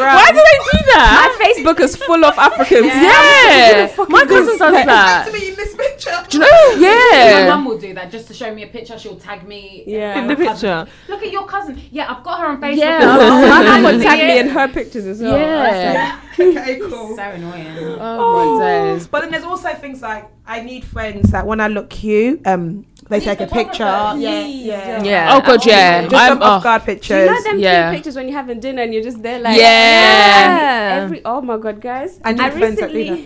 Why do they do that? my Facebook is full of [laughs] Africans. Yeah, my cousin does picture? that. to me in this picture. Do you know? Yeah. My Yeah. mum will do that just to show me a picture. She'll tag me. Yeah. In the my cousin. picture. Look at your cousin. Yeah, I've got her on Facebook. Yeah. Oh, My mum would tag me in her pictures as well. Yeah. [laughs] okay, cool. So annoying. Oh my days. But then there's also things like I need friends that when I look cute, um, they take a picture. Yeah, yeah. Yeah. Oh god, yeah. Just I'm some off oh, guard Do pictures. you know them Yeah. cute pictures when you're having dinner and you're just there like Yeah. every oh my god guys I need friends that do that.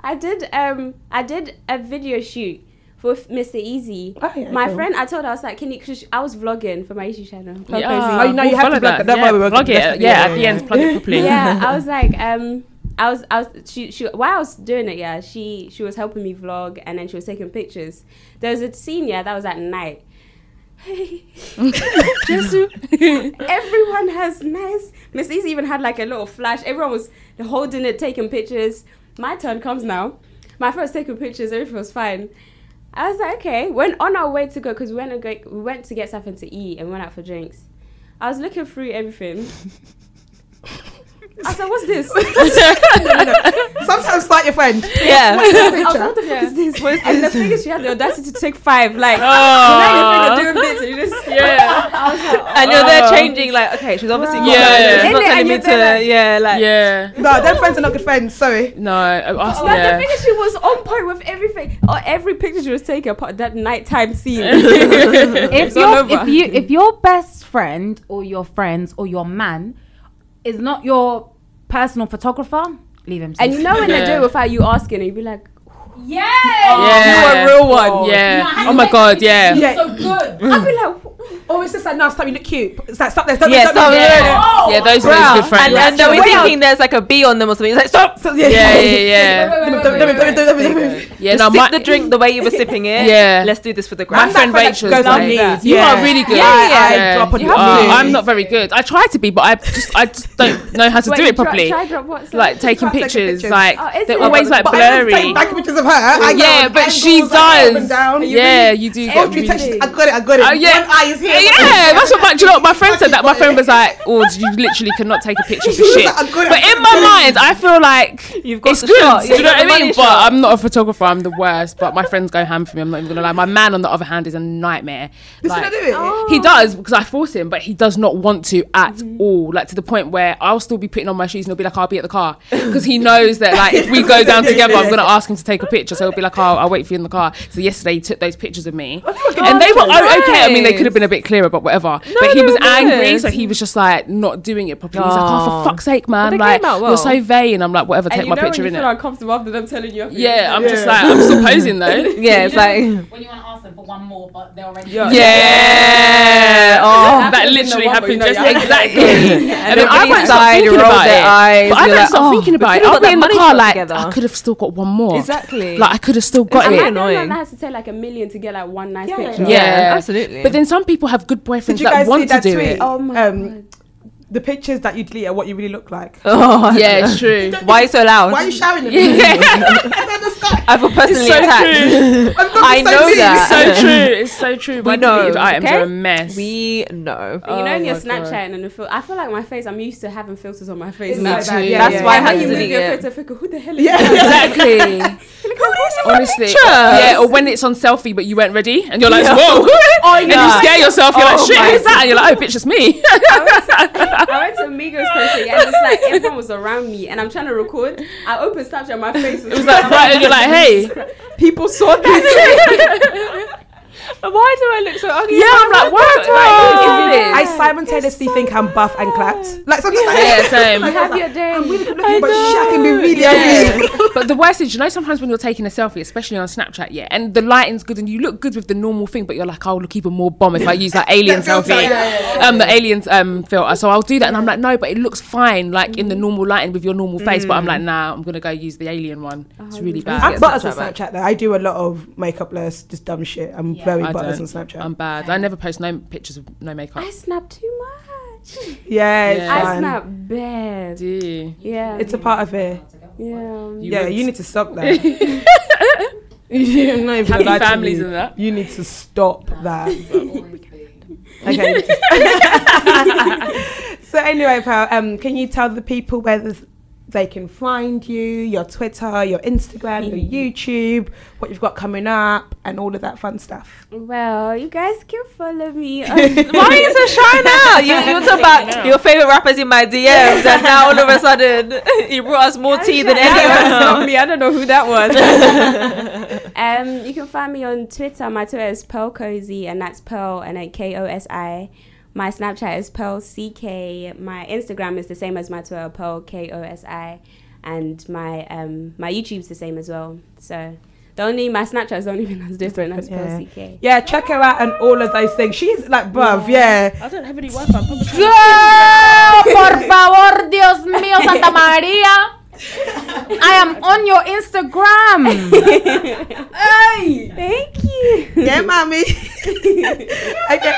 I did um I did a video shoot for Mr. Eazi. Oh, yeah, my cool. friend, I told her I was like, can you? Cause I was vlogging for my YouTube channel. Yeah. Oh, you know, you We'll have to follow plug that. Don't Yeah, worry, we're plug it. Yeah, yeah, at the end, plug it [laughs] properly. yeah, I was like, um, I was, I was, she, she, while I was doing it, yeah, she, she was helping me vlog, and then she was taking pictures. There was a scene, yeah, that was at night. [laughs] Just to, everyone has nice. Miss Eazi even had like a little flash. Everyone was holding it, taking pictures. My turn comes now. My was taking pictures. Everything was fine. I was like, okay. When on our way to go, because we went to go, we went to get something to eat and went out for drinks. I was looking through everything. [laughs] I said, "What's this?" [laughs] [laughs] Sometimes start your friend. Yeah. I was like, what the fuck is this? [laughs] and the thing is, she had the audacity to take five. Like, Oh. you know, you're doing bits, and you just Yeah. I was like, And you're there oh. changing, like, okay, she's obviously got Yeah. that. She's In not it, telling and me you're yeah, like, Yeah. No, them friends are not good friends. Sorry. No, us, But the yeah. thing is, she was on point with everything. Or every picture she was taking, apart that nighttime scene. if all your if you if your best friend or your friends or your man is not your personal photographer, leave him. and you know when Yeah. they do it without you asking, and you'd be like, Yeah. Oh, yeah. You a real one. Yeah. You know, I had oh my make god. that Yeah. picture Yeah. So good. I'll be like, [laughs] Oh, it's just like, no, stop, you look cute. It's like, stop there, stop Yeah, there, stop there. there. Oh. Yeah. Those are Bruh. those good friends. And, and then we're thinking there's like a bee on them or something. It's like, stop. So, yeah. Yeah. [laughs] Yeah. Yeah. Just No, sip my, the drink the way you were sipping it. [laughs] Yeah. Let's do this for the My gram. friend friend that Rachel's goes on like, knees. you Yeah. are really good. Yeah, yeah. I drop on You your are. knees. I'm not very good. I try to be, but I just, I just don't know how to wait, do you it properly. Try, drop what? sorry? like taking pictures, pictures. like Oh, is they're it? always like But I don't blurry. Take back pictures of her. I Yeah, go but she angles, like, up and does. down. Yeah, you do Oh, get really. touched it. I got it. I got it. Oh, yeah. One eye is here. Yeah, that's what. My, do you know what my friend said? That my friend was like, "Oh, you literally cannot take a picture for She [laughs] shit." like, "I got it, But in my mind, I feel like You've got it's the good. shot. Do you You've know what I mean? Shot. But I'm not a photographer. I'm the worst. But my friends go ham for me. I'm not even gonna lie. My man, on the other hand, is a nightmare. Like, do it? he does because I force him, but he does not want to at Mm-hmm. all. Like to the point where I'll still be putting on my shoes and he'll be like, "I'll be at the car," because he knows that like if we go down [laughs] together, I'm gonna [laughs] ask him to take a picture. So he'll be like, "Oh, I'll wait for you in the car." So yesterday he took those pictures of me, and they were oh, okay. I mean, they could have been a bit clearer, but whatever. but he was angry, good. so he was just like not doing it properly. He's like, "Oh, Oh. for fuck's sake, man! Like came out you're so vain." I'm like, "Whatever, And take you my know picture in you it." feel uncomfortable after them telling you. Yeah, I'm just like, I'm still posing though. [laughs] Yeah, it's like, When you want to ask them for one more, but they're already. Yeah. Yeah. oh. that literally the one, but you happened just [laughs] you have to exactly. and then I Everybody might start sighed, thinking about their it. eyes, I you're might like, oh, thinking about it. I'll be in the car like. I could have still got one more. Exactly. Like I could have still got I'm Really it. not the one annoying. that has to take like a million to get like one nice Yeah. picture. Yeah. absolutely. But then some people have good boyfriends Did you that guys see want to that do tweet? it. Oh my Um, god. The pictures that you delete are what you really look like. [laughs] oh, Yeah, it's [laughs] true. Why are you so loud? Why are you shouting at [laughs] me? I don't understand. I feel personally so attacked. [laughs] I'm not I so know mean. that. It's so true. It's so true. My know, deleted items okay? are a mess. We know. you know, Oh in your my God. Snapchat and the fil- I feel like my face. I'm used to having filters on my face. It's now. like that, too. yeah, That's yeah, why I yeah. had When to you move delete your it. face, who the hell is Yeah. that? [laughs] Exactly. Honestly, yeah. Or when it's on selfie, but you weren't ready, and you're like, "Whoa!" [laughs] Oh, and you scare yourself. You're Oh like, "Shit, who's that?" And you're like, "Oh, bitch, it's me." I went to a Migos concert yeah, and it's like everyone was around me and I'm trying to record. I opened Snapchat, my face was, It was like right, and you're like, "Hey." People saw that. [laughs] Why do I look so ugly? Yeah, I'm like, what? Like, who is this? I simultaneously think I'm buff and clapped. Like sometimes Yeah, same. Like, have your day. I'm really good looking, but shit, I can be really ugly. [laughs] but the worst is, you know, sometimes when you're taking a selfie, especially on Snapchat, yeah, and the lighting's good and you look good with the normal thing, but you're like, I'll look even more bomb if I use that [laughs] alien That filter, selfie, yeah, um, the aliens um filter. So I'll do that, and I'm like, no, but it looks fine, like in the normal lighting with your normal face. But I'm like, nah, I'm gonna go use the alien one. It's really bad. I'm get butters on Snapchat though. I do a lot of makeup less, just dumb shit. I'm very I butters on don't. Snapchat. I'm bad. I never post no pictures of no makeup. I snap too much. [laughs] yeah, it's Yeah. I fine. snap bad. Do you? Yeah. It's a part of it. yeah. You yeah, looked- you need to stop that. [laughs] [laughs] You're not even Happy families be- that. You need to stop that. okay. so anyway, pal, um, can you tell the people where th- they can find you, your Twitter, your Instagram, your YouTube, what you've got coming up, and all of that fun stuff? Well, you guys can follow me. [laughs] on- Why are you so shy now? You, you talk about [laughs] your favorite rappers in my DMs, and now all of a sudden [laughs] you brought us more tea than Yeah, anyone. that's not me. I don't know who that was. Um, you can find me on Twitter. My Twitter is Pearl Kosi, and that's Pearl and then K O S I. My Snapchat is Pearl CK. My Instagram is the same as my Twitter, Pearl K O S I, and my um my YouTube's the same as well. So the only my Snapchat is the only thing that's different. That's Pearl CK. Yeah, check her out and all of those things. She's like, bruv, yeah. I don't have any Wi-Fi. I'm probably Girl, [laughs] por favor, Dios mío, Santa [laughs] María. I am on your Instagram. [laughs] hey. Thank you. Yeah, mommy. [laughs] okay.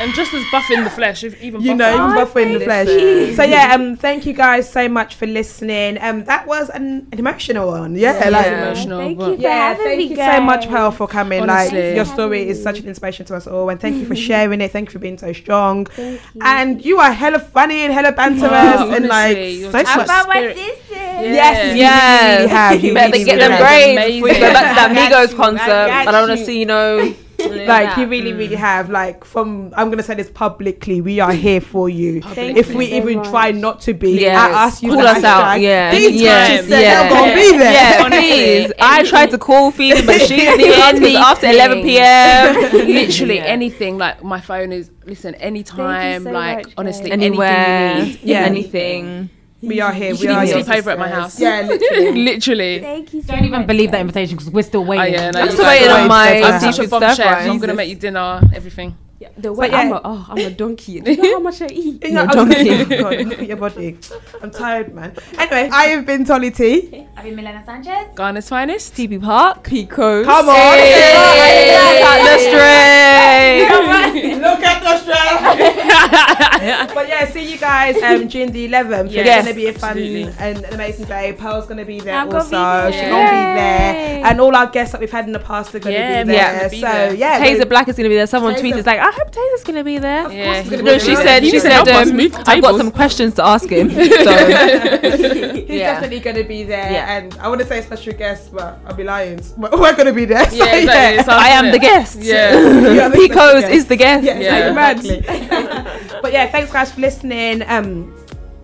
I'm just as buff in the flesh, if even you know, even Oh, buffer in the flesh. Listen. So yeah, um, thank you guys so much for listening. Um, that was an, an emotional one. Yeah, Yeah, like emotional, Thank but- you for yeah. having Thank me, you so much, guys. Pearl, for coming. Honestly. Like your story is such an inspiration to us all, and thank you for [laughs] sharing it. Thank you for being so strong. Thank you. And you are hella funny and hella banterous Oh, and like honestly, you're so just How much. about my spirit. sister? Yes, Yeah. you really, really have. You better really, get really them have. grades before you go back to that I got Migos you, I concert. I, don't want to see you know. [laughs] like you really really have like from i'm gonna say this publicly we are here for you Thank if you we so even much. try not to be Yes. at us use Call us out. hashtag. Yeah. these Yeah. bitches said Yeah. they're gonna be there Yeah, [laughs] please. I tried to call Phoebe, but she didn't even answer. It after 11 p.m. [laughs] literally Yeah. anything like my phone is listen anytime so like much, honestly. Anywhere, anything you need Yeah. anything. We are here. You we can are even your sleep over at my house. Yeah, literally. [laughs] Literally. Thank you so Don't even believe that invitation because we're still Oh waiting. yeah, no, I'm still waiting on my I'm seafood such a bomb stir chef. fry. I'm gonna make you dinner, everything. Yeah, the way But yeah. I'm a, oh, I'm a donkey. [laughs] Do you know how much I eat? Yeah, I was like, oh God, look at your body. I'm tired, man. [laughs] Anyway, I have been Tolly T. I've been Milena Sanchez. Ghana's finest. Phoebe Parke. Pico. Come on. Look at the strength. [laughs] but yeah, see you guys um, June the 11th. Yes, it's going to be a fun absolutely. and an amazing day. Pearl's going to be there I'm gonna also. be there. She's going to be there. And all our guests that we've had in the past are going to Yeah, be there. gonna be so there. yeah. Tazer Black is gonna be there. Someone Tazer- tweeted like, I hope Taylor's gonna be there. Yeah. he's No, be she said she said um, I've got some questions to ask him. [laughs] So He's Yeah. definitely going to be there. Yeah. And I want to say special guest, but I'll be lying. But we're going to be there. [laughs] So, Yeah, exactly. Sounds I am good. the guest. Yeah. [laughs] Yeah, Pico's is the guest. Yeah, Yeah. exactly. but yeah, thanks guys for listening. Um,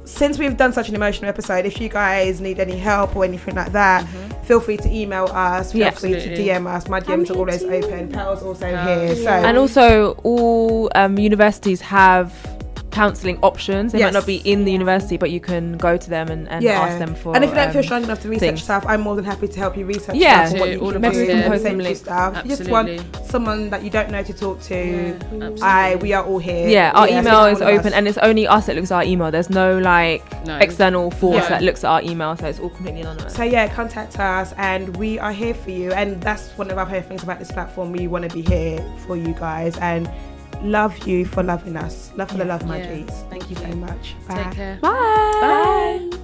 since we've done such an emotional episode, if you guys need any help or anything like that, feel free to email us. Feel Yeah. free to DM us. My DMs are always too. open. Pal's also Pal. here. So And also, all um, universities have counselling options. They Yes. might not be in the university, but you can go to them and, and yeah. ask them for. and if you don't feel um, strong enough to research things. stuff, I'm more than happy to help you research Yeah. stuff and what you All can of do us and post Some you links. stuff. If you just want someone that you don't know to talk to, Absolutely. I we are all here. Yeah, our Yeah, email is of us. open, and it's only us that looks at our email. There's no like No. external force Yeah. that looks at our email, so it's all completely anonymous. So yeah, contact us, and we are here for you. And that's one of our favorite things about this platform. We want to be here for you guys, and love you for loving us. Love for the love, my Yeah. G's. Thank you so much. Bye. Take care. Bye. Bye.